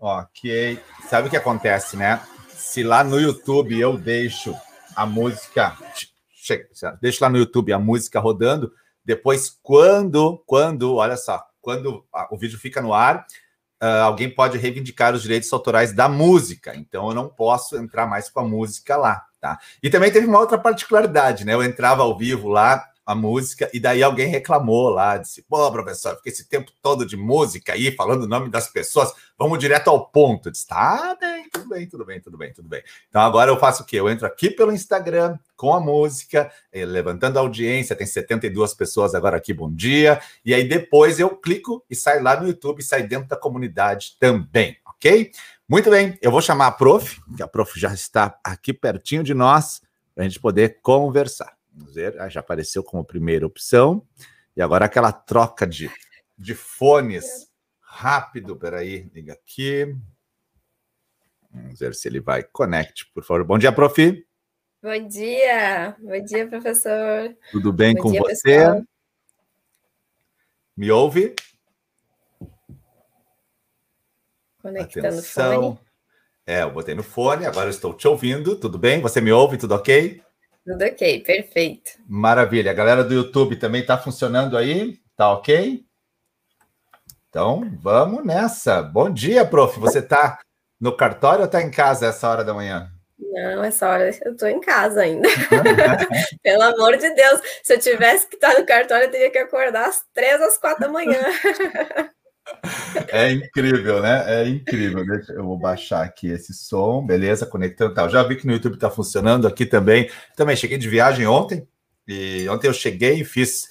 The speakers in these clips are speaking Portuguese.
Ok. Sabe o que acontece, né? Se lá no YouTube eu deixo a música. Deixo lá no YouTube a música rodando, depois, quando, quando, olha só, quando o vídeo fica no ar, uh, alguém pode reivindicar os direitos autorais da música. Então eu não posso entrar mais com a música lá, tá? E também teve uma outra particularidade, né? Eu entrava ao vivo lá, a música, e daí alguém reclamou lá, disse: pô, professor, fiquei esse tempo todo de música aí, falando o nome das pessoas, vamos direto ao ponto. Eu disse: tá bem, tudo bem, tudo bem, tudo bem, tudo bem. Então agora eu faço o quê? Eu entro aqui pelo Instagram com a música, eh, levantando a audiência, tem 72 pessoas agora aqui, bom dia, e aí depois eu clico e sai lá no YouTube, sai dentro da comunidade também, ok? Muito bem, eu vou chamar a prof, que a prof já está aqui pertinho de nós, para a gente poder conversar. Vamos ver, ah, já apareceu como primeira opção. E agora aquela troca de, de fones rápido. Peraí, liga aqui. Vamos ver se ele vai. Conecte, por favor. Bom dia, prof. Bom dia. Bom dia, professor. Tudo bem Bom com dia, você? Pessoal. Me ouve? Conectando Atenção. fone. É, eu botei no fone, agora estou te ouvindo. Tudo bem? Você me ouve? Tudo ok? Tudo ok, perfeito. Maravilha. A galera do YouTube também está funcionando aí? Tá ok? Então, vamos nessa. Bom dia, prof. Você está no cartório ou está em casa essa hora da manhã? Não, essa hora eu estou em casa ainda. Pelo amor de Deus, se eu tivesse que estar no cartório, eu teria que acordar às três, às quatro da manhã. É incrível, né? É incrível. Deixa, eu vou baixar aqui esse som, beleza? Conectando tal. Já vi que no YouTube está funcionando aqui também. Também cheguei de viagem ontem. E ontem eu cheguei e fiz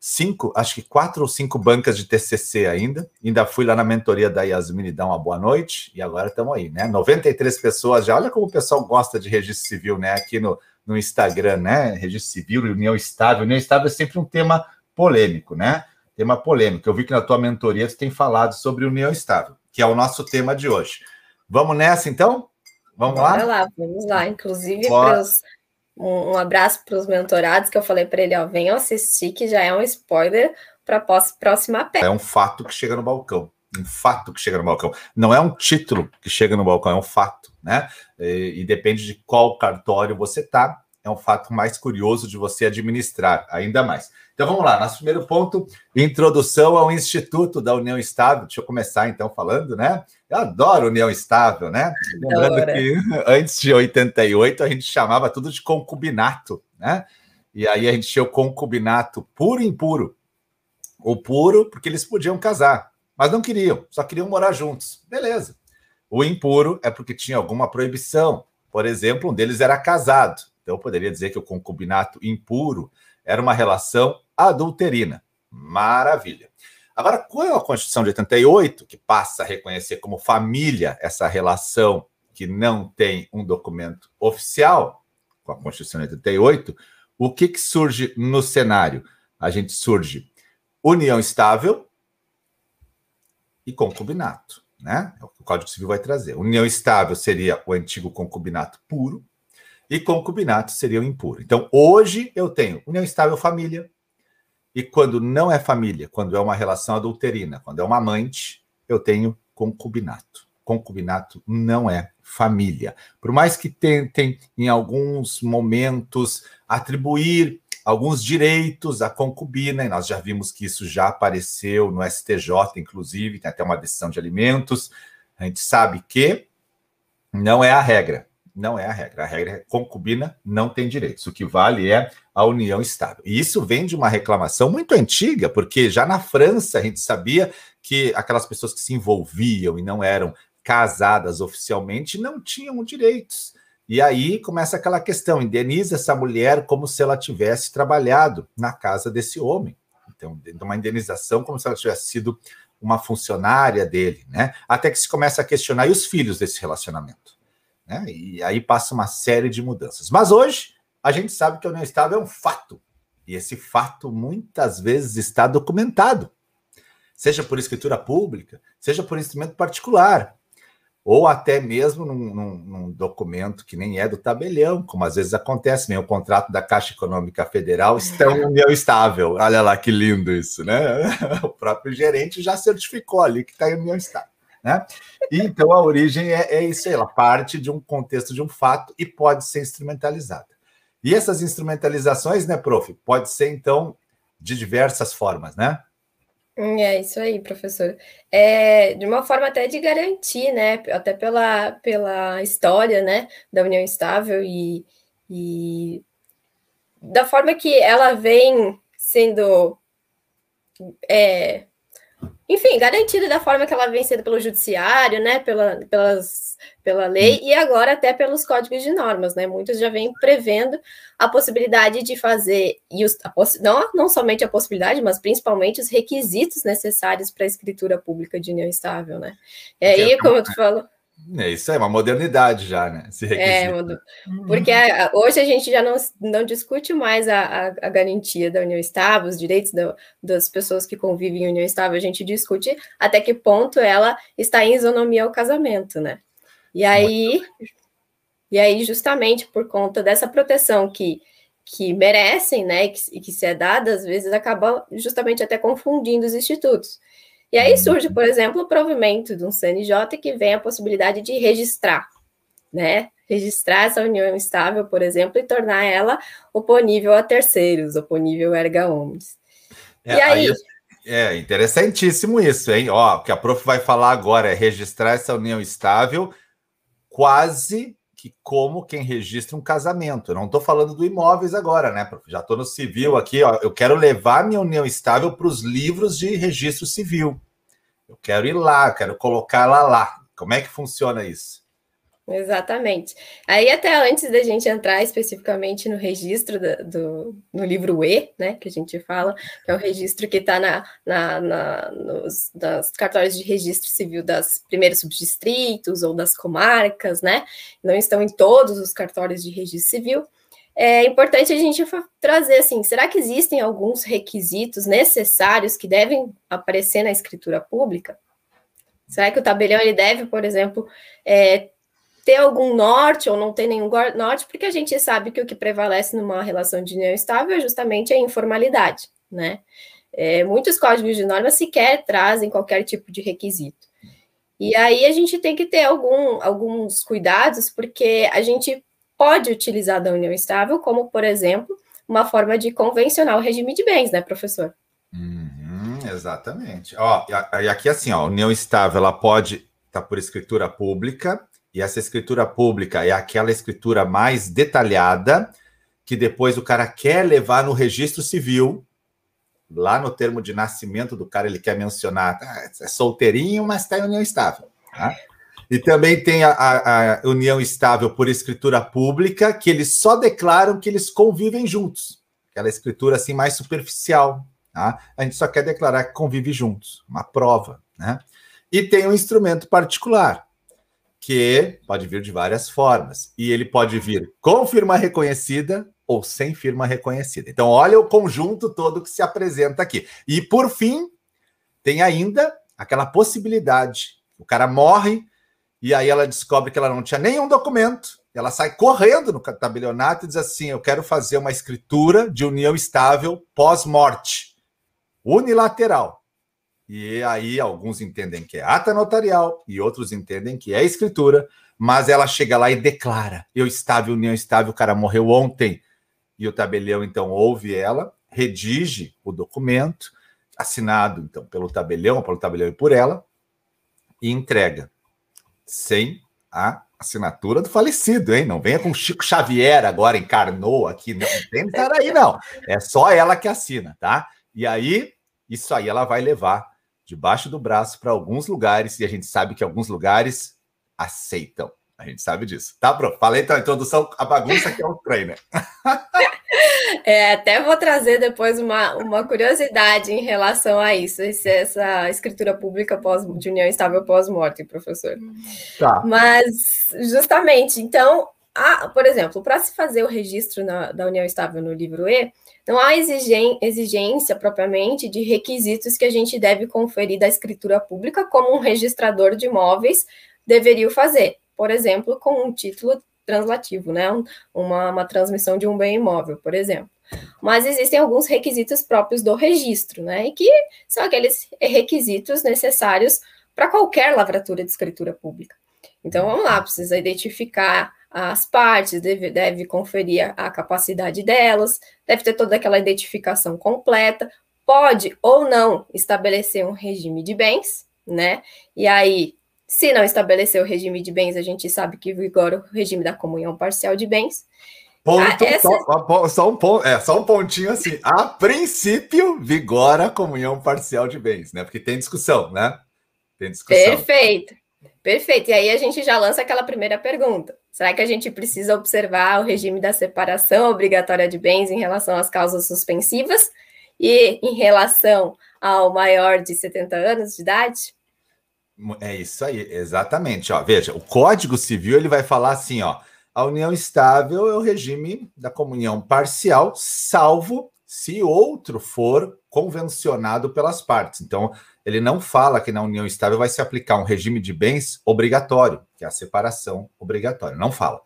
cinco, acho que quatro ou cinco bancas de TCC ainda. Ainda fui lá na mentoria da Yasmine dar uma boa noite. E agora estamos aí, né? 93 pessoas já. Olha como o pessoal gosta de registro civil, né? Aqui no, no Instagram, né? Registro civil, união estável. União estável é sempre um tema polêmico, né? Tema polêmico. Eu vi que na tua mentoria você tem falado sobre união estável, que é o nosso tema de hoje. Vamos nessa, então? Vamos Bora lá? Vamos lá, vamos lá. Inclusive, pros, um, um, abraço para os mentorados, que eu falei para ele, ó, venham assistir, que já é um spoiler para a próxima peça. É um fato que chega no balcão. Um fato que chega no balcão. Não é um título que chega no balcão, é um fato, né? E, e depende de qual cartório você está, é um fato mais curioso de você administrar, ainda mais. Então vamos lá, nosso primeiro ponto, introdução ao Instituto da União Estável. Deixa eu começar então falando, né? Eu adoro União Estável, né? Lembrando que antes de 88 a gente chamava tudo de concubinato, né? E aí a gente tinha o concubinato puro e impuro. O puro, porque eles podiam casar, mas não queriam, só queriam morar juntos. Beleza. O impuro é porque tinha alguma proibição. Por exemplo, um deles era casado. Então eu poderia dizer que o concubinato impuro era uma relação adulterina. Maravilha. Agora, com a Constituição de 88, que passa a reconhecer como família essa relação que não tem um documento oficial, com a Constituição de 88, o que, que surge no cenário? A gente surge união estável e concubinato, né? É o que o Código Civil vai trazer. União estável seria o antigo concubinato puro e concubinato seria o impuro. Então, hoje eu tenho união estável família, e quando não é família, quando é uma relação adulterina, quando é uma amante, eu tenho concubinato. Concubinato não é família. Por mais que tentem, em alguns momentos, atribuir alguns direitos à concubina, e nós já vimos que isso já apareceu no STJ, inclusive, tem até uma decisão de alimentos, a gente sabe que não é a regra não é a regra. A regra é concubina não tem direitos. O que vale é a união estável. E isso vem de uma reclamação muito antiga, porque já na França a gente sabia que aquelas pessoas que se envolviam e não eram casadas oficialmente não tinham direitos. E aí começa aquela questão: indeniza essa mulher como se ela tivesse trabalhado na casa desse homem. Então, uma indenização como se ela tivesse sido uma funcionária dele, né? Até que se começa a questionar e os filhos desse relacionamento. Né? E aí passa uma série de mudanças. Mas hoje a gente sabe que a união estável é um fato. E esse fato muitas vezes está documentado, seja por escritura pública, seja por instrumento particular, ou até mesmo num, num, num, documento que nem é do tabelião, como às vezes acontece, nem o contrato da Caixa Econômica Federal está em união estável. Olha lá que lindo isso, né? O próprio gerente já certificou ali que está em união estável. Né? E, então a origem é, é isso aí, ela parte de um contexto de um fato e pode ser instrumentalizada. E essas instrumentalizações, né, prof, pode ser então de diversas formas, né? Hum, é isso aí, professor. É, de uma forma até de garantir, né? Até pela, pela história, né, da união estável e, e da forma que ela vem sendo é, enfim, garantida da forma que ela vem sendo pelo judiciário, né, pela, pelas, pela lei e agora até pelos códigos de normas, né? Muitos já vêm prevendo a possibilidade de fazer, e os, não, não somente a possibilidade, mas principalmente os requisitos necessários para a escritura pública de união estável, né? E aí, como tu falou. É isso é uma modernidade já, né? Esse é, porque a, hoje a gente já não, não discute mais a, a, a garantia da união estável, os direitos da, das pessoas que convivem em união estável, a gente discute até que ponto ela está em isonomia ao casamento, né? E aí, e aí justamente por conta dessa proteção que, que merecem, né, e que, e que se é dada, às vezes acaba justamente até confundindo os institutos. E aí surge, por exemplo, o provimento de um CNJ que vem a possibilidade de registrar, né? Registrar essa união estável, por exemplo, e tornar ela oponível a terceiros, oponível erga omnes. É, e aí... aí... É interessantíssimo isso, hein? Ó, o que a prof vai falar agora é registrar essa união estável quase que como quem registra um casamento. Eu não estou falando do imóveis agora, né? Já estou no civil aqui, ó. Eu quero levar minha união estável para os livros de registro civil. Eu quero ir lá, quero colocar ela lá. Como é que funciona isso? Exatamente. Aí até antes da gente entrar especificamente no registro do, do no livro E, né, que a gente fala, que é o registro que está na, na, na, nos das cartórios de registro civil das primeiros subdistritos ou das comarcas, né? Não estão em todos os cartórios de registro civil. É importante a gente trazer assim, será que existem alguns requisitos necessários que devem aparecer na escritura pública? Será que o tabelião ele deve, por exemplo, é, ter algum norte ou não ter nenhum norte, porque a gente sabe que o que prevalece numa relação de união estável é justamente a informalidade, né? É, muitos códigos de normas sequer trazem qualquer tipo de requisito. E aí a gente tem que ter algum, alguns cuidados, porque a gente pode utilizar da união estável como, por exemplo, uma forma de convencionar o regime de bens, né, professor? Uhum, exatamente. Ó, e aqui assim, ó, união estável, ela pode estar tá por escritura pública, e essa escritura pública é aquela escritura mais detalhada que depois o cara quer levar no registro civil. Lá no termo de nascimento do cara, ele quer mencionar, ah, é solteirinho, mas está em união estável. Tá? E também tem a, a, a, união estável por escritura pública, que eles só declaram que eles convivem juntos. Aquela escritura assim mais superficial. Tá? A gente só quer declarar que convive juntos, uma prova. Né? E tem um instrumento particular, que pode vir de várias formas. E ele pode vir com firma reconhecida ou sem firma reconhecida. Então, olha o conjunto todo que se apresenta aqui. E, por fim, tem ainda aquela possibilidade. O cara morre e aí ela descobre que ela não tinha nenhum documento. Ela sai correndo no tabelionato e diz assim: Eu quero fazer uma escritura de união estável pós-morte, unilateral. E aí alguns entendem que é ata notarial e outros entendem que é escritura, mas ela chega lá e declara: eu estava união estável, o cara morreu ontem. E o tabelião então ouve ela, redige o documento, assinado então pelo tabelião, pelo tabelião e por ela, e entrega sem a assinatura do falecido, hein? Não venha com Chico Xavier agora encarnou aqui, não tem estar aí não. É só ela que assina, tá? E aí isso aí ela vai levar debaixo do braço para alguns lugares, e a gente sabe que alguns lugares aceitam. A gente sabe disso. Tá, Pro? Falei então a introdução, a bagunça que é o trainer. É, até vou trazer depois uma, uma curiosidade em relação a isso, essa escritura pública pós, de união estável pós-morte, professor. Tá. Mas, justamente, então, a, por exemplo, para se fazer o registro na, da união estável no livro E, não há exigência propriamente de requisitos que a gente deve conferir da escritura pública, como um registrador de imóveis deveria fazer. Por exemplo, com um título translativo, né? Uma, uma transmissão de um bem imóvel, por exemplo. Mas existem alguns requisitos próprios do registro, né? E que são aqueles requisitos necessários para qualquer lavratura de escritura pública. Então, vamos lá, precisa identificar as partes, deve, deve conferir a, a capacidade delas, deve ter toda aquela identificação completa, pode ou não estabelecer um regime de bens, né? E aí, se não estabelecer o regime de bens, a gente sabe que vigora o regime da comunhão parcial de bens. Ponto, ah, essa... só, só, um ponto, é, só um pontinho assim. A princípio, vigora a comunhão parcial de bens, né? Porque tem discussão, né? Tem discussão. Perfeito. Perfeito. E aí a gente já lança aquela primeira pergunta. Será que a gente precisa observar o regime da separação obrigatória de bens em relação às causas suspensivas e em relação ao maior de 70 anos de idade? É isso aí, exatamente. Ó, veja, o Código Civil ele vai falar assim, ó, a união estável é o regime da comunhão parcial, salvo se outro for convencionado pelas partes. Então, ele não fala que na união estável vai se aplicar um regime de bens obrigatório, que é a separação obrigatória. Não fala.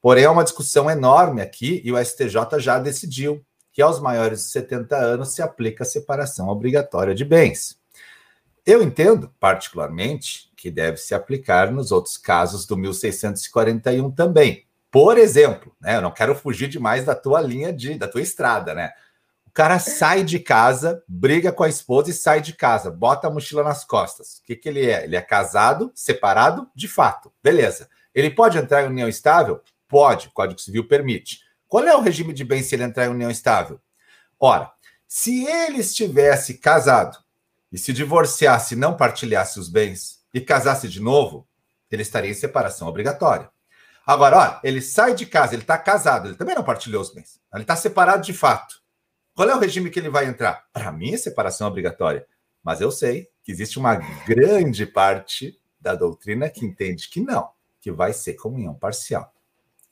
Porém, é uma discussão enorme aqui e o STJ já decidiu que aos maiores de 70 anos se aplica a separação obrigatória de bens. Eu entendo, particularmente, que deve se aplicar nos outros casos do 1641 também. Por exemplo, né, eu não quero fugir demais da tua linha de, da tua estrada, né? O cara sai de casa, briga com a esposa e sai de casa, bota a mochila nas costas. O que, que ele é? Ele é casado, separado, de fato. Beleza. Ele pode entrar em união estável? Pode, o Código Civil permite. Qual é o regime de bem se ele entrar em união estável? Ora, se ele estivesse casado e se divorciasse e não partilhasse os bens e casasse de novo, ele estaria em separação obrigatória. Agora, olha, ele sai de casa, ele está casado, ele também não partilhou os bens. Ele está separado de fato. Qual é o regime que ele vai entrar? Para mim é separação obrigatória. Mas eu sei que existe uma grande parte da doutrina que entende que não, que vai ser comunhão parcial.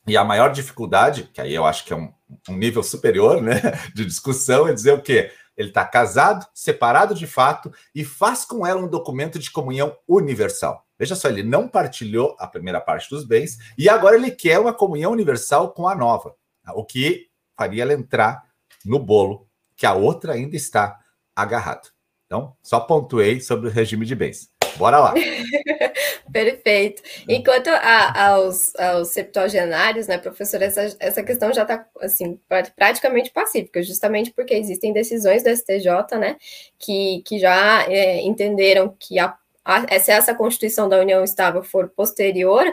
E a maior dificuldade, que aí eu acho que é um, um nível superior né, de discussão, é dizer o quê? Ele está casado, separado de fato e faz com ela um documento de comunhão universal. Veja só, ele não partilhou a primeira parte dos bens e agora ele quer uma comunhão universal com a nova, o que faria ela entrar no bolo que a outra ainda está agarrado. Então, só pontuei sobre o regime de bens. Bora lá. Perfeito. Enquanto a, aos, aos septuagenários, né, professor, essa, essa questão já está assim, praticamente pacífica, justamente porque existem decisões do STJ, né, que, que já é, entenderam que a, a, se essa Constituição da União Estável for posterior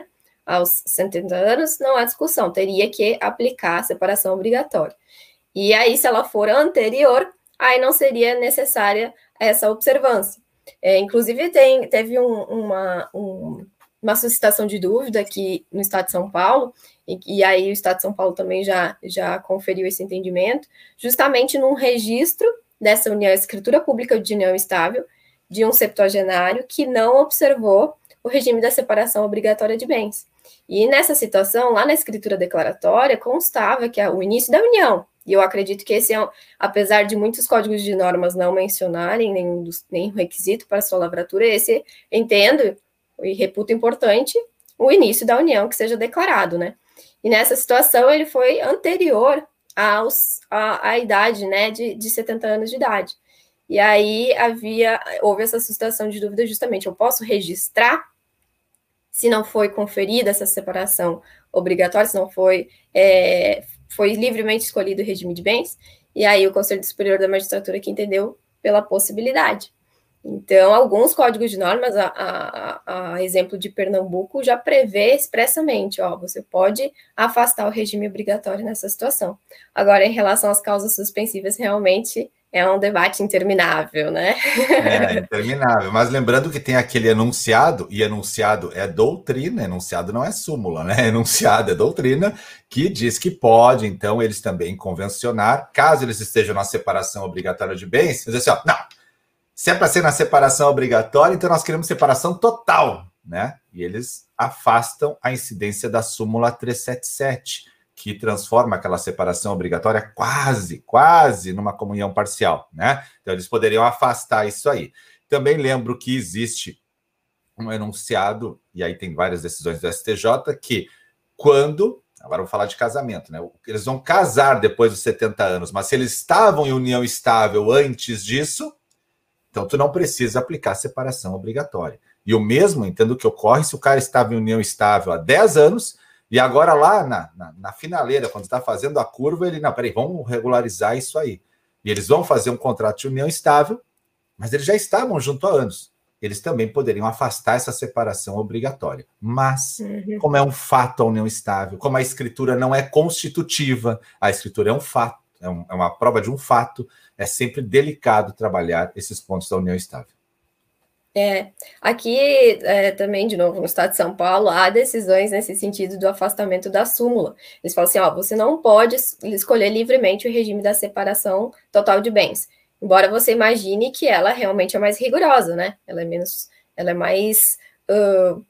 aos 70 anos, não há discussão, teria que aplicar a separação obrigatória. E aí, se ela for anterior, aí não seria necessária essa observância. É, inclusive, tem, teve um, uma, um, uma suscitação de dúvida aqui no Estado de São Paulo, e, e, aí o Estado de São Paulo também já, já conferiu esse entendimento, justamente num registro dessa união, escritura pública de união estável, de um septuagenário que não observou o regime da separação obrigatória de bens. E nessa situação, lá na escritura declaratória, constava que o início da união, e eu acredito que esse é, apesar de muitos códigos de normas não mencionarem nenhum, nenhum requisito para sua lavratura, esse entendo e reputo importante o início da união que seja declarado, né? E nessa situação ele foi anterior aos, à, à idade, né, de, de 70 anos de idade. E aí havia, houve essa suscitação de dúvida justamente, eu posso registrar se não foi conferida essa separação obrigatória, se não foi é, foi livremente escolhido o regime de bens, e aí o Conselho Superior da Magistratura que entendeu pela possibilidade. Então, alguns códigos de normas, a, a, a, exemplo de Pernambuco, já prevê expressamente, ó, você pode afastar o regime obrigatório nessa situação. Agora, em relação às causas suspensivas, realmente é um debate interminável, né? É, interminável. Mas lembrando que tem aquele enunciado, e enunciado é doutrina, enunciado não é súmula, né? Enunciado é doutrina, que diz que pode, então, eles também convencionar, caso eles estejam na separação obrigatória de bens, dizer assim, ó, não, se é para ser na separação obrigatória, então nós queremos separação total, né? E eles afastam a incidência da súmula 377 que transforma aquela separação obrigatória quase, quase numa comunhão parcial, né? Então eles poderiam afastar isso aí. Também lembro que existe um enunciado, e aí tem várias decisões do STJ, que quando, agora vou falar de casamento, né? Eles vão casar depois dos 70 anos, mas se eles estavam em união estável antes disso, então tu não precisa aplicar separação obrigatória. E o mesmo, entendo que ocorre se o cara estava em união estável há 10 anos e agora lá na, na, na finaleira, quando está fazendo a curva, ele, não, peraí, vamos regularizar isso aí. E eles vão fazer um contrato de união estável, mas eles já estavam junto há anos. Eles também poderiam afastar essa separação obrigatória. Mas, uhum. como é um fato a união estável, como a escritura não é constitutiva, a escritura é um fato, é, um, é uma prova de um fato, é sempre delicado trabalhar esses pontos da união estável. É, aqui é, também, de novo, no estado de São Paulo, há decisões nesse sentido do afastamento da súmula. Eles falam assim: ó, você não pode escolher livremente o regime da separação total de bens. Embora você imagine que ela realmente é mais rigorosa, né? Ela é menos, ela é mais. Uh,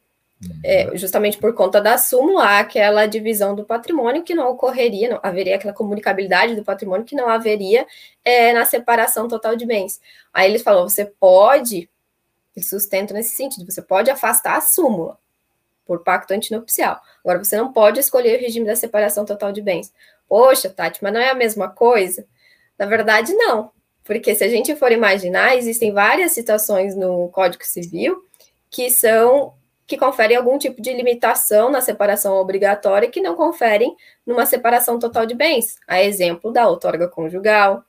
é, justamente por conta da súmula, aquela divisão do patrimônio que não ocorreria, não haveria aquela comunicabilidade do patrimônio que não haveria é, na separação total de bens. Aí eles falam: você pode eles sustentam nesse sentido. Você pode afastar a súmula por pacto antinupcial. Agora, você não pode escolher o regime da separação total de bens. Poxa, Tati, mas não é a mesma coisa? Na verdade, não. Porque se a gente for imaginar, existem várias situações no Código Civil que são que conferem algum tipo de limitação na separação obrigatória que não conferem numa separação total de bens. A exemplo da outorga conjugal,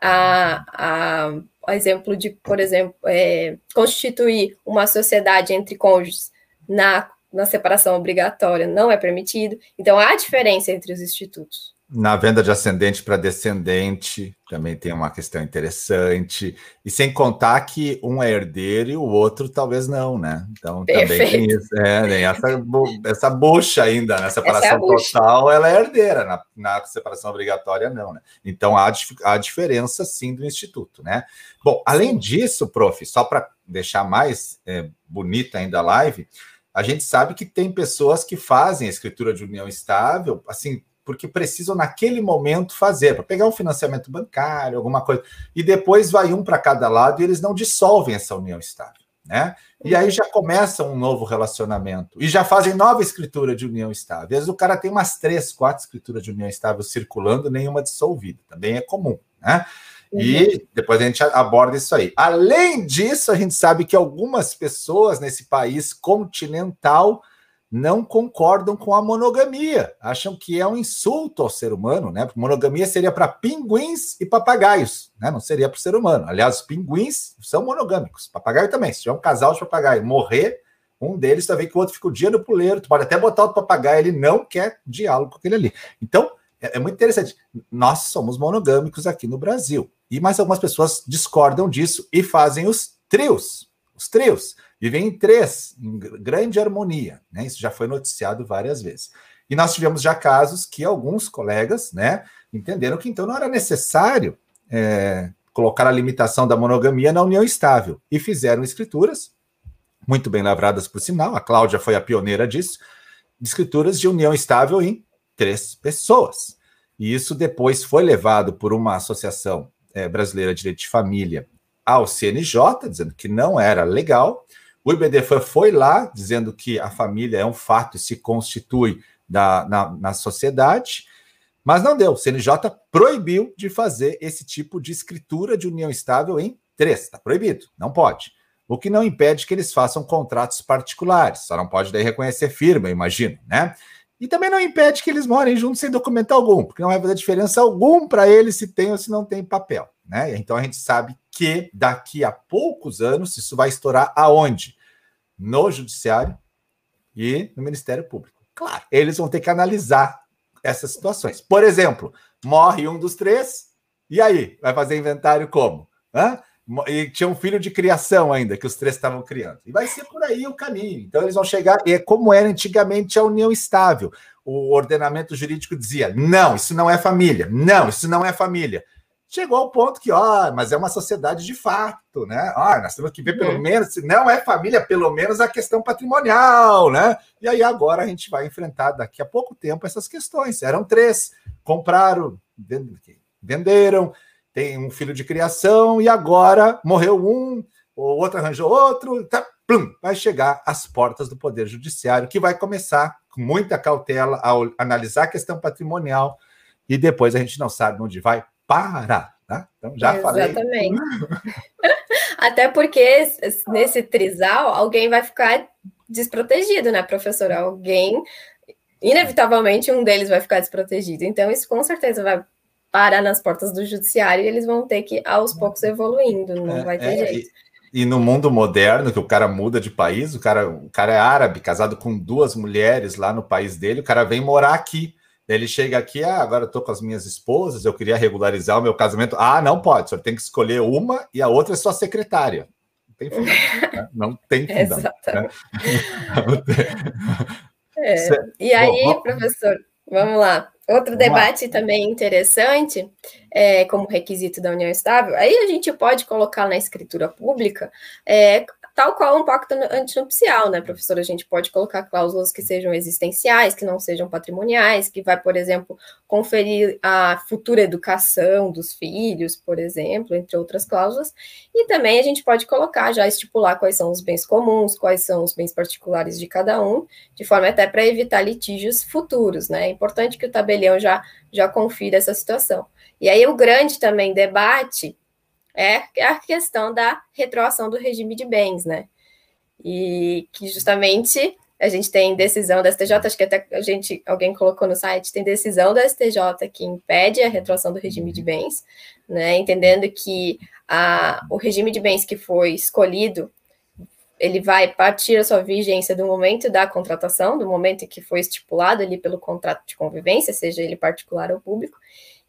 a, a exemplo de, por exemplo, é, constituir uma sociedade entre cônjuges na, na separação obrigatória não é permitido. Então, há diferença entre os institutos. Na venda de ascendente para descendente, também tem uma questão interessante. E sem contar que um é herdeiro e o outro talvez não, né? Então Perfeito. também tem isso. É, tem essa, essa bucha ainda, na né? separação é total, ela é herdeira, na, na separação obrigatória, não, né? Então há, há diferença sim do instituto, né? Bom, além disso, prof, só para deixar mais é, bonita ainda a live, a gente sabe que tem pessoas que fazem a escritura de união estável, assim, porque precisam naquele momento fazer, para pegar um financiamento bancário, alguma coisa, e depois vai um para cada lado e eles não dissolvem essa união estável, né? E aí já começa um novo relacionamento e já fazem nova escritura de união estável. Às vezes o cara tem umas três, quatro escrituras de união estável circulando, nenhuma dissolvida, também é comum, né? Uhum. E depois a gente aborda isso aí. Além disso, a gente sabe que algumas pessoas nesse país continental não concordam com a monogamia, acham que é um insulto ao ser humano, né? Porque monogamia seria para pinguins e papagaios, né? Não seria para o ser humano. Aliás, os pinguins são monogâmicos, papagaio também. Se tiver um casal de papagaio morrer, um deles vai ver que o outro fica o dia no puleiro, tu pode até botar o papagaio, ele não quer diálogo com aquele ali. Então, é, é muito interessante. Nós somos monogâmicos aqui no Brasil. E mais algumas pessoas discordam disso e fazem os trios. Os trios vivem em três, em grande harmonia. Né? Isso já foi noticiado várias vezes. E nós tivemos já casos que alguns colegas né, entenderam que então não era necessário é, colocar a limitação da monogamia na união estável e fizeram escrituras, muito bem lavradas por sinal, a Cláudia foi a pioneira disso, escrituras de união estável em três pessoas. E isso depois foi levado por uma associação é, brasileira de direito de família ao CNJ, dizendo que não era legal, o IBDFAN foi lá dizendo que a família é um fato e se constitui da, na, na sociedade, mas não deu. O CNJ proibiu de fazer esse tipo de escritura de união estável em três. Está proibido, não pode. O que não impede que eles façam contratos particulares. Só não pode daí reconhecer firma, imagino, né? E também não impede que eles morem juntos sem documento algum, porque não vai fazer diferença algum para eles se tem ou se não tem papel. Né? Então a gente sabe que daqui a poucos anos isso vai estourar aonde? No judiciário e no Ministério Público. Claro, eles vão ter que analisar essas situações. Por exemplo, morre um dos três, e aí? Vai fazer inventário como? Hã? E tinha um filho de criação ainda, que os três estavam criando. E vai ser por aí o caminho. Então, eles vão chegar. E é como era antigamente a união estável. O ordenamento jurídico dizia: não, isso não é família. Não, isso não é família chegou ao ponto que, ó, mas é uma sociedade de fato, né? Ah, nós temos que ver pelo uhum. menos, se não é família, pelo menos a questão patrimonial, né? E aí agora a gente vai enfrentar daqui a pouco tempo essas questões. Eram três, compraram, venderam, tem um filho de criação e agora morreu um, o outro arranjou outro, tá, plum, vai chegar às portas do Poder Judiciário, que vai começar com muita cautela a analisar a questão patrimonial e depois a gente não sabe onde vai para. Tá? Então já Exatamente. falei. Até porque nesse trisal alguém vai ficar desprotegido, né, professora? Alguém, inevitavelmente, um deles vai ficar desprotegido. Então, isso com certeza vai parar nas portas do judiciário e eles vão ter que, aos poucos, evoluindo, não é, vai ter é, jeito. E, e, no mundo moderno, que o cara muda de país, o cara, o cara é árabe, casado com duas mulheres lá no país dele, o cara vem morar aqui. Ele chega aqui, ah, agora eu tô com as minhas esposas, eu queria regularizar o meu casamento. Ah, não pode, o senhor tem que escolher uma e a outra é sua secretária. Não tem fundamento, né? Não tem fundamento. Né? É. E aí, Bom, professor, vamos lá. Outro debate também interessante, é, como requisito da união estável, aí a gente pode colocar na escritura pública é, tal qual um pacto antinupcial, né, professora? A gente pode colocar cláusulas que sejam existenciais, que não sejam patrimoniais, que vai, por exemplo, conferir a futura educação dos filhos, por exemplo, entre outras cláusulas. E também a gente pode colocar, já estipular quais são os bens comuns, quais são os bens particulares de cada um, de forma até para evitar litígios futuros, né? É importante que o tabelião já, já confira essa situação. E aí o grande também debate é a questão da retroação do regime de bens, né? E que justamente a gente tem decisão da STJ, acho que até a gente, alguém colocou no site, tem decisão da STJ que impede a retroação do regime de bens, né? Entendendo que a, o regime de bens que foi escolhido ele vai partir a sua vigência do momento da contratação, do momento em que foi estipulado ali pelo contrato de convivência, seja ele particular ou público,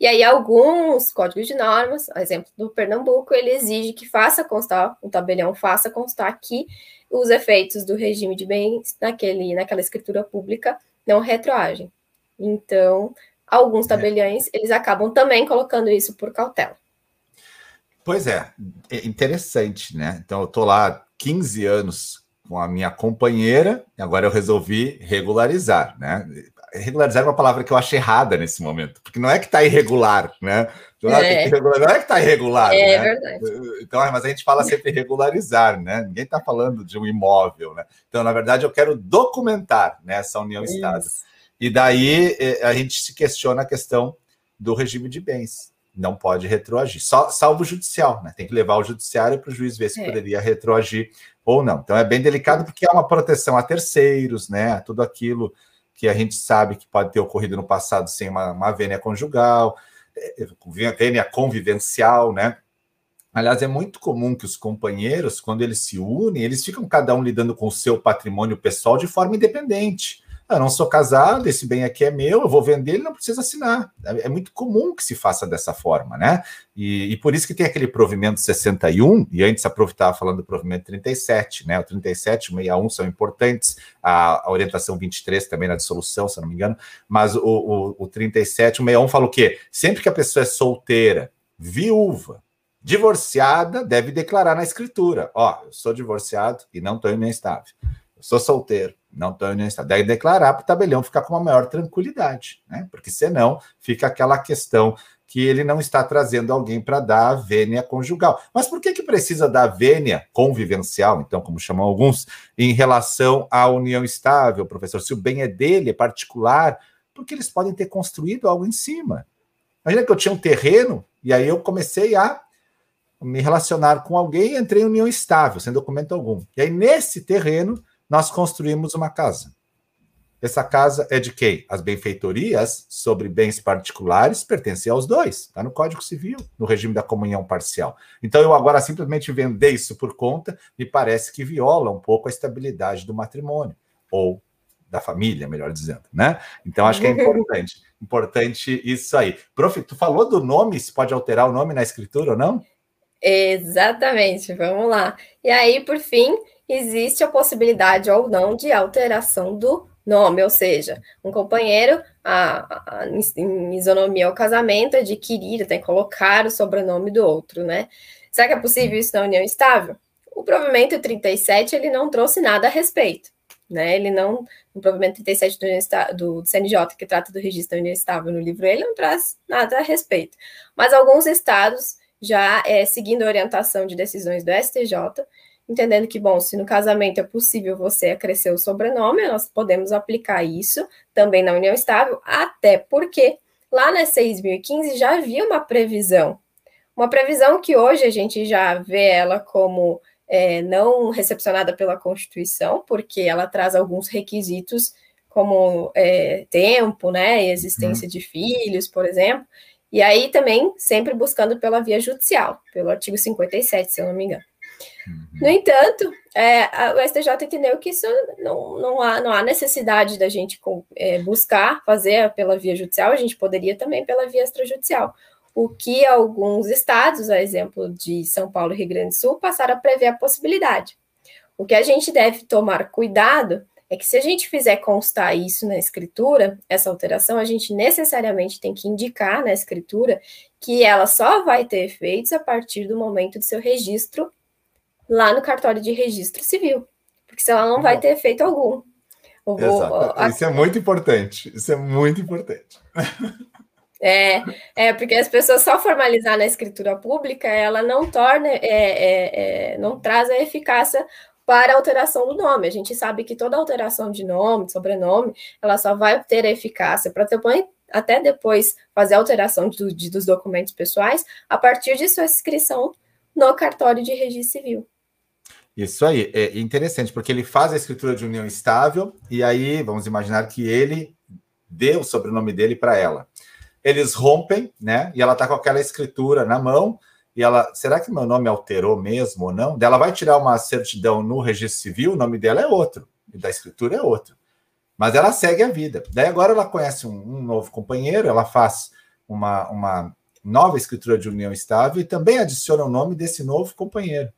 e aí, alguns códigos de normas, exemplo do Pernambuco, ele exige que faça constar, o tabelião faça constar aqui os efeitos do regime de bens naquele, naquela escritura pública não retroagem. Então, alguns é. tabeliões, eles acabam também colocando isso por cautela. Pois é, é interessante, né? Então, eu estou lá 15 anos com a minha companheira, agora eu resolvi regularizar, né? Regularizar é uma palavra que eu acho errada nesse momento, porque não é que está irregular, né? Não é, é. Que não é que está irregular. É né? verdade. Então, mas a gente fala sempre regularizar, né? Ninguém está falando de um imóvel, né? Então, na verdade, eu quero documentar né, essa união Estado. E daí é, a gente se questiona a questão do regime de bens. Não pode retroagir, só salvo o judicial, né? Tem que levar o judiciário para o juiz ver se é. poderia retroagir ou não. Então é bem delicado porque é uma proteção a terceiros, né? Tudo aquilo que a gente sabe que pode ter ocorrido no passado sem uma, uma vênia conjugal, é, vênia convivencial, né? Aliás, é muito comum que os companheiros, quando eles se unem, eles ficam cada um lidando com o seu patrimônio pessoal de forma independente eu não sou casado, esse bem aqui é meu, eu vou vender, ele não precisa assinar. É, é muito comum que se faça dessa forma, né? E, e, por isso que tem aquele provimento 61, e antes a Prof estava falando do provimento 37, né? O 37 e o 61 são importantes, a, a, orientação 23 também na dissolução, se não me engano, mas o, o, o 37, o 61 fala o quê? Sempre que a pessoa é solteira, viúva, divorciada, deve declarar na escritura: ó, eu sou divorciado e não estou em minha estável. Eu sou solteiro não estão em estado. Daí declarar para o tabelião ficar com uma maior tranquilidade, né? Porque senão fica aquela questão que ele não está trazendo alguém para dar a vênia conjugal. Mas por que, que precisa da vênia convivencial, então, como chamam alguns, em relação à união estável, professor? Se o bem é dele, é particular, porque eles podem ter construído algo em cima. Imagina que eu tinha um terreno e aí eu comecei a me relacionar com alguém e entrei em união estável, sem documento algum. E aí, nesse terreno, nós construímos uma casa. Essa casa é de quem? As benfeitorias sobre bens particulares pertencem aos dois. Está no Código Civil, no regime da comunhão parcial. Então, eu agora simplesmente vender isso por conta, me parece que viola um pouco a estabilidade do matrimônio, ou da família, melhor dizendo, né? Então, acho que é importante. Importante isso aí. Prof, tu falou do nome, se pode alterar o nome na escritura ou não? Exatamente, vamos lá. E aí, por fim, existe a possibilidade ou não de alteração do nome, ou seja, um companheiro, a, a, em isonomia ao casamento, adquirir, tem que colocar o sobrenome do outro, né? Será que é possível isso na união estável? O provimento 37, ele não trouxe nada a respeito, né? Ele não, o provimento 37 do, do CNJ, que trata do registro da união estável no livro, ele não traz nada a respeito. Mas alguns estados, já é, seguindo a orientação de decisões do STJ, entendendo que, bom, se no casamento é possível você acrescer o sobrenome, nós podemos aplicar isso também na união estável, até porque lá na 6.015 já havia uma previsão, Uma previsão que hoje a gente já vê ela como é, não recepcionada pela Constituição, porque ela traz alguns requisitos como é, tempo, né, e existência uhum. de filhos, por exemplo, e aí também sempre buscando pela via judicial, pelo artigo 57, se eu não me engano. Uhum. No entanto, é, a, o STJ entendeu que isso não, não, há, não há necessidade da gente com, é, buscar fazer pela via judicial, a gente poderia também pela via extrajudicial. O que alguns estados, a exemplo de São Paulo e Rio Grande do Sul, passaram a prever a possibilidade. O que a gente deve tomar cuidado é que se a gente fizer constar isso na escritura, essa alteração, a gente necessariamente tem que indicar na escritura que ela só vai ter efeitos a partir do momento do seu registro lá no cartório de registro civil, porque senão ela não vai ter efeito algum. Vou, Exato. A... Isso é muito importante. Isso é muito importante. É, é, porque as pessoas só formalizar na escritura pública, ela não torna, é, é, é, não traz a eficácia para a alteração do nome. A gente sabe que toda alteração de nome, de sobrenome, ela só vai ter eficácia para depois, até depois fazer a alteração do, de, dos documentos pessoais a partir de sua inscrição no cartório de registro civil. Isso aí, é interessante, porque ele faz a escritura de união estável, e aí vamos imaginar que ele deu o sobrenome dele para ela. Eles rompem, né? E ela está com aquela escritura na mão, e ela, será que meu nome alterou mesmo ou não? Ela vai tirar uma certidão no registro civil, o nome dela é outro, e da escritura é outro. Mas ela segue a vida. Daí agora ela conhece um, um novo companheiro, ela faz uma, uma nova escritura de união estável e também adiciona o nome desse novo companheiro.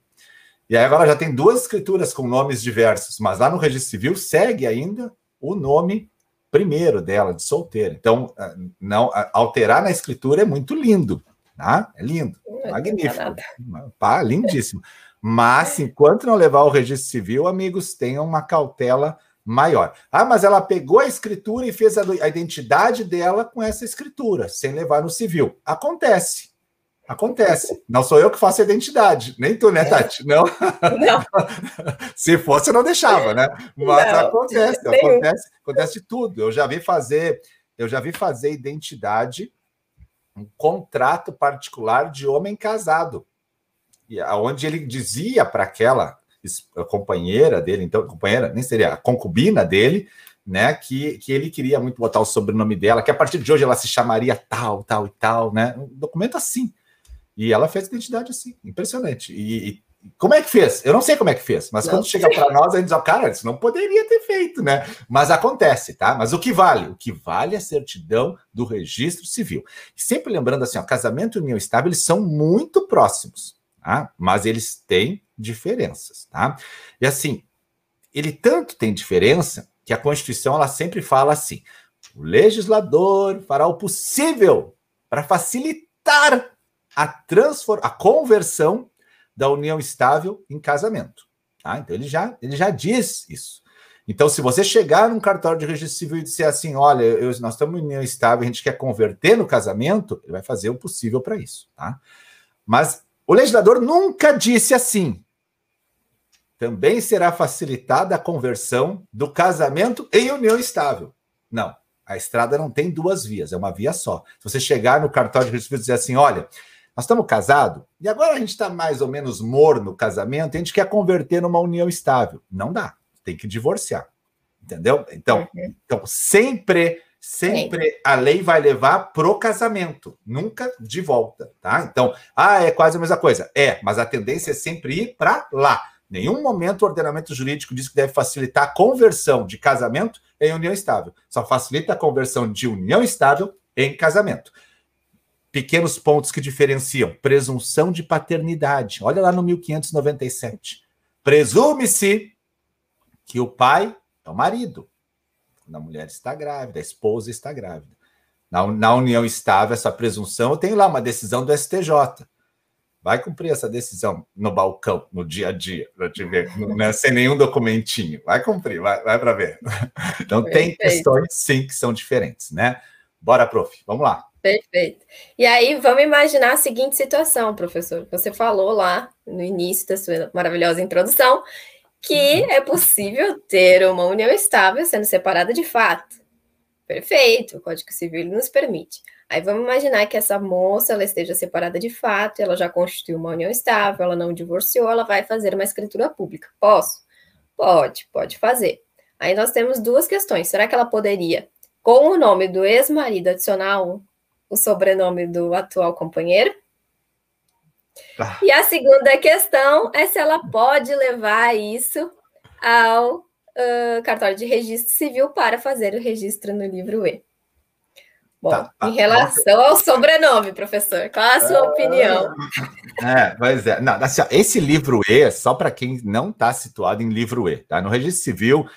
E aí agora já tem duas escrituras com nomes diversos, mas lá no registro civil segue ainda o nome primeiro dela, de solteira. Então, ah, não alterar na escritura é muito lindo, tá? É lindo, é magnífico, pá, lindíssimo. Mas enquanto não levar o registro civil, amigos, tenham uma cautela maior. Ah, mas ela pegou a escritura e fez a, a identidade dela com essa escritura, sem levar no civil. Acontece. Acontece. Não sou eu que faço a identidade, nem tu, né, é. Tati? Não. não. Se fosse, eu não deixava, né? Mas não, acontece, acontece, acontece de tudo. Eu já vi fazer, eu já vi fazer identidade, um contrato particular de homem casado, e aonde ele dizia para aquela companheira dele, então companheira nem seria a concubina dele, né? Que, que ele queria muito botar o sobrenome dela, que a partir de hoje ela se chamaria tal, tal e tal, né? Um documento assim. E ela fez identidade assim, impressionante. E, e, como é que fez? Eu não sei como é que fez, mas não quando sei. chega para nós, a gente diz, cara, isso não poderia ter feito, né? Mas acontece, tá? Mas o que vale? O que vale é a certidão do registro civil. E sempre lembrando assim, ó, casamento e união estável, eles são muito próximos, tá? Mas eles têm diferenças, tá? E assim, ele tanto tem diferença que a Constituição ela sempre fala assim: o legislador fará o possível para facilitar a, transform... a conversão da união estável em casamento. Tá? Então ele já, ele já diz isso. Então, se você chegar num cartório de registro civil e disser assim, olha, eu, nós estamos em união estável, a gente quer converter no casamento, ele vai fazer o possível para isso, tá? Mas o legislador nunca disse assim. Também será facilitada a conversão do casamento em união estável. Não, a estrada não tem duas vias, é uma via só. Se você chegar no cartório de registro civil e dizer assim, olha, nós estamos casados e agora a gente está mais ou menos morno no casamento e a gente quer converter numa união estável. Não dá, tem que divorciar. Entendeu? Então, uhum. então sempre, sempre a lei vai levar pro casamento, nunca de volta, tá? Então, ah, é quase a mesma coisa. É, mas a tendência é sempre ir para lá. Nenhum momento o ordenamento jurídico diz que deve facilitar a conversão de casamento em união estável. Só facilita a conversão de união estável em casamento pequenos pontos que diferenciam. Presunção de paternidade. Olha lá no 1597. Presume-se que o pai é o marido. Quando a mulher está grávida, a esposa está grávida. Na, na união estável, essa presunção, eu tenho lá uma decisão do STJ. Vai cumprir essa decisão no balcão, no dia a dia, para te ver, né, sem nenhum documentinho. Vai cumprir, vai, vai para ver. Então, tem questões, sim, que são diferentes, né? Bora, prof, vamos lá. Perfeito. E aí, vamos imaginar a seguinte situação, professor. Você falou lá no início da sua maravilhosa introdução que uhum. é possível ter uma união estável sendo separada de fato. Perfeito, o Código Civil nos permite. Aí vamos imaginar que essa moça ela esteja separada de fato, ela já constituiu uma união estável, ela não divorciou, ela vai fazer uma escritura pública. Posso? Pode, pode fazer. Aí nós temos duas questões. Será que ela poderia, com o nome do ex-marido, adicionar o, sobrenome do atual companheiro? Ah. E a segunda questão é se ela pode levar isso ao uh, cartório de registro civil para fazer o registro no livro E. Bom, tá, tá, em relação ao sobrenome, professor, qual a sua opinião? É, pois é. Não, assim, esse livro E só para quem não está situado em livro E. Tá? No registro civil,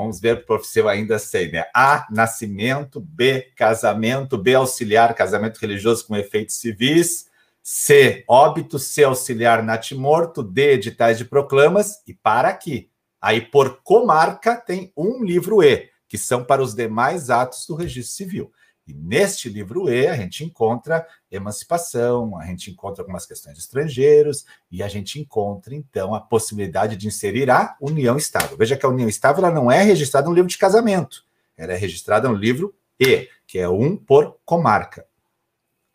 vamos ver o eu ainda sei, né? A, nascimento, B, casamento, B, auxiliar, casamento religioso com efeitos civis, C, óbito, C, auxiliar, natimorto, D, editais de proclamas, e para aqui. Aí, por comarca, tem um livro E, que são para os demais atos do registro civil. E neste livro E, a gente encontra emancipação, a gente encontra algumas questões de estrangeiros, e a gente encontra, então, a possibilidade de inserir a união estável. Veja que a união estável ela não é registrada no livro de casamento, ela é registrada no livro E, que é um por comarca.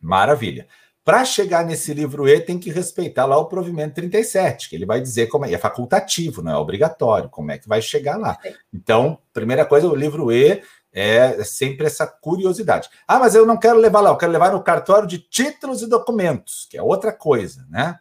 Maravilha. Para chegar nesse livro E, tem que respeitar lá o provimento 37, que ele vai dizer como é, é facultativo, não é obrigatório, como é que vai chegar lá. Então, primeira coisa, o livro E é sempre essa curiosidade. Ah, mas eu não quero levar lá, eu quero levar no cartório de títulos e documentos, que é outra coisa, né?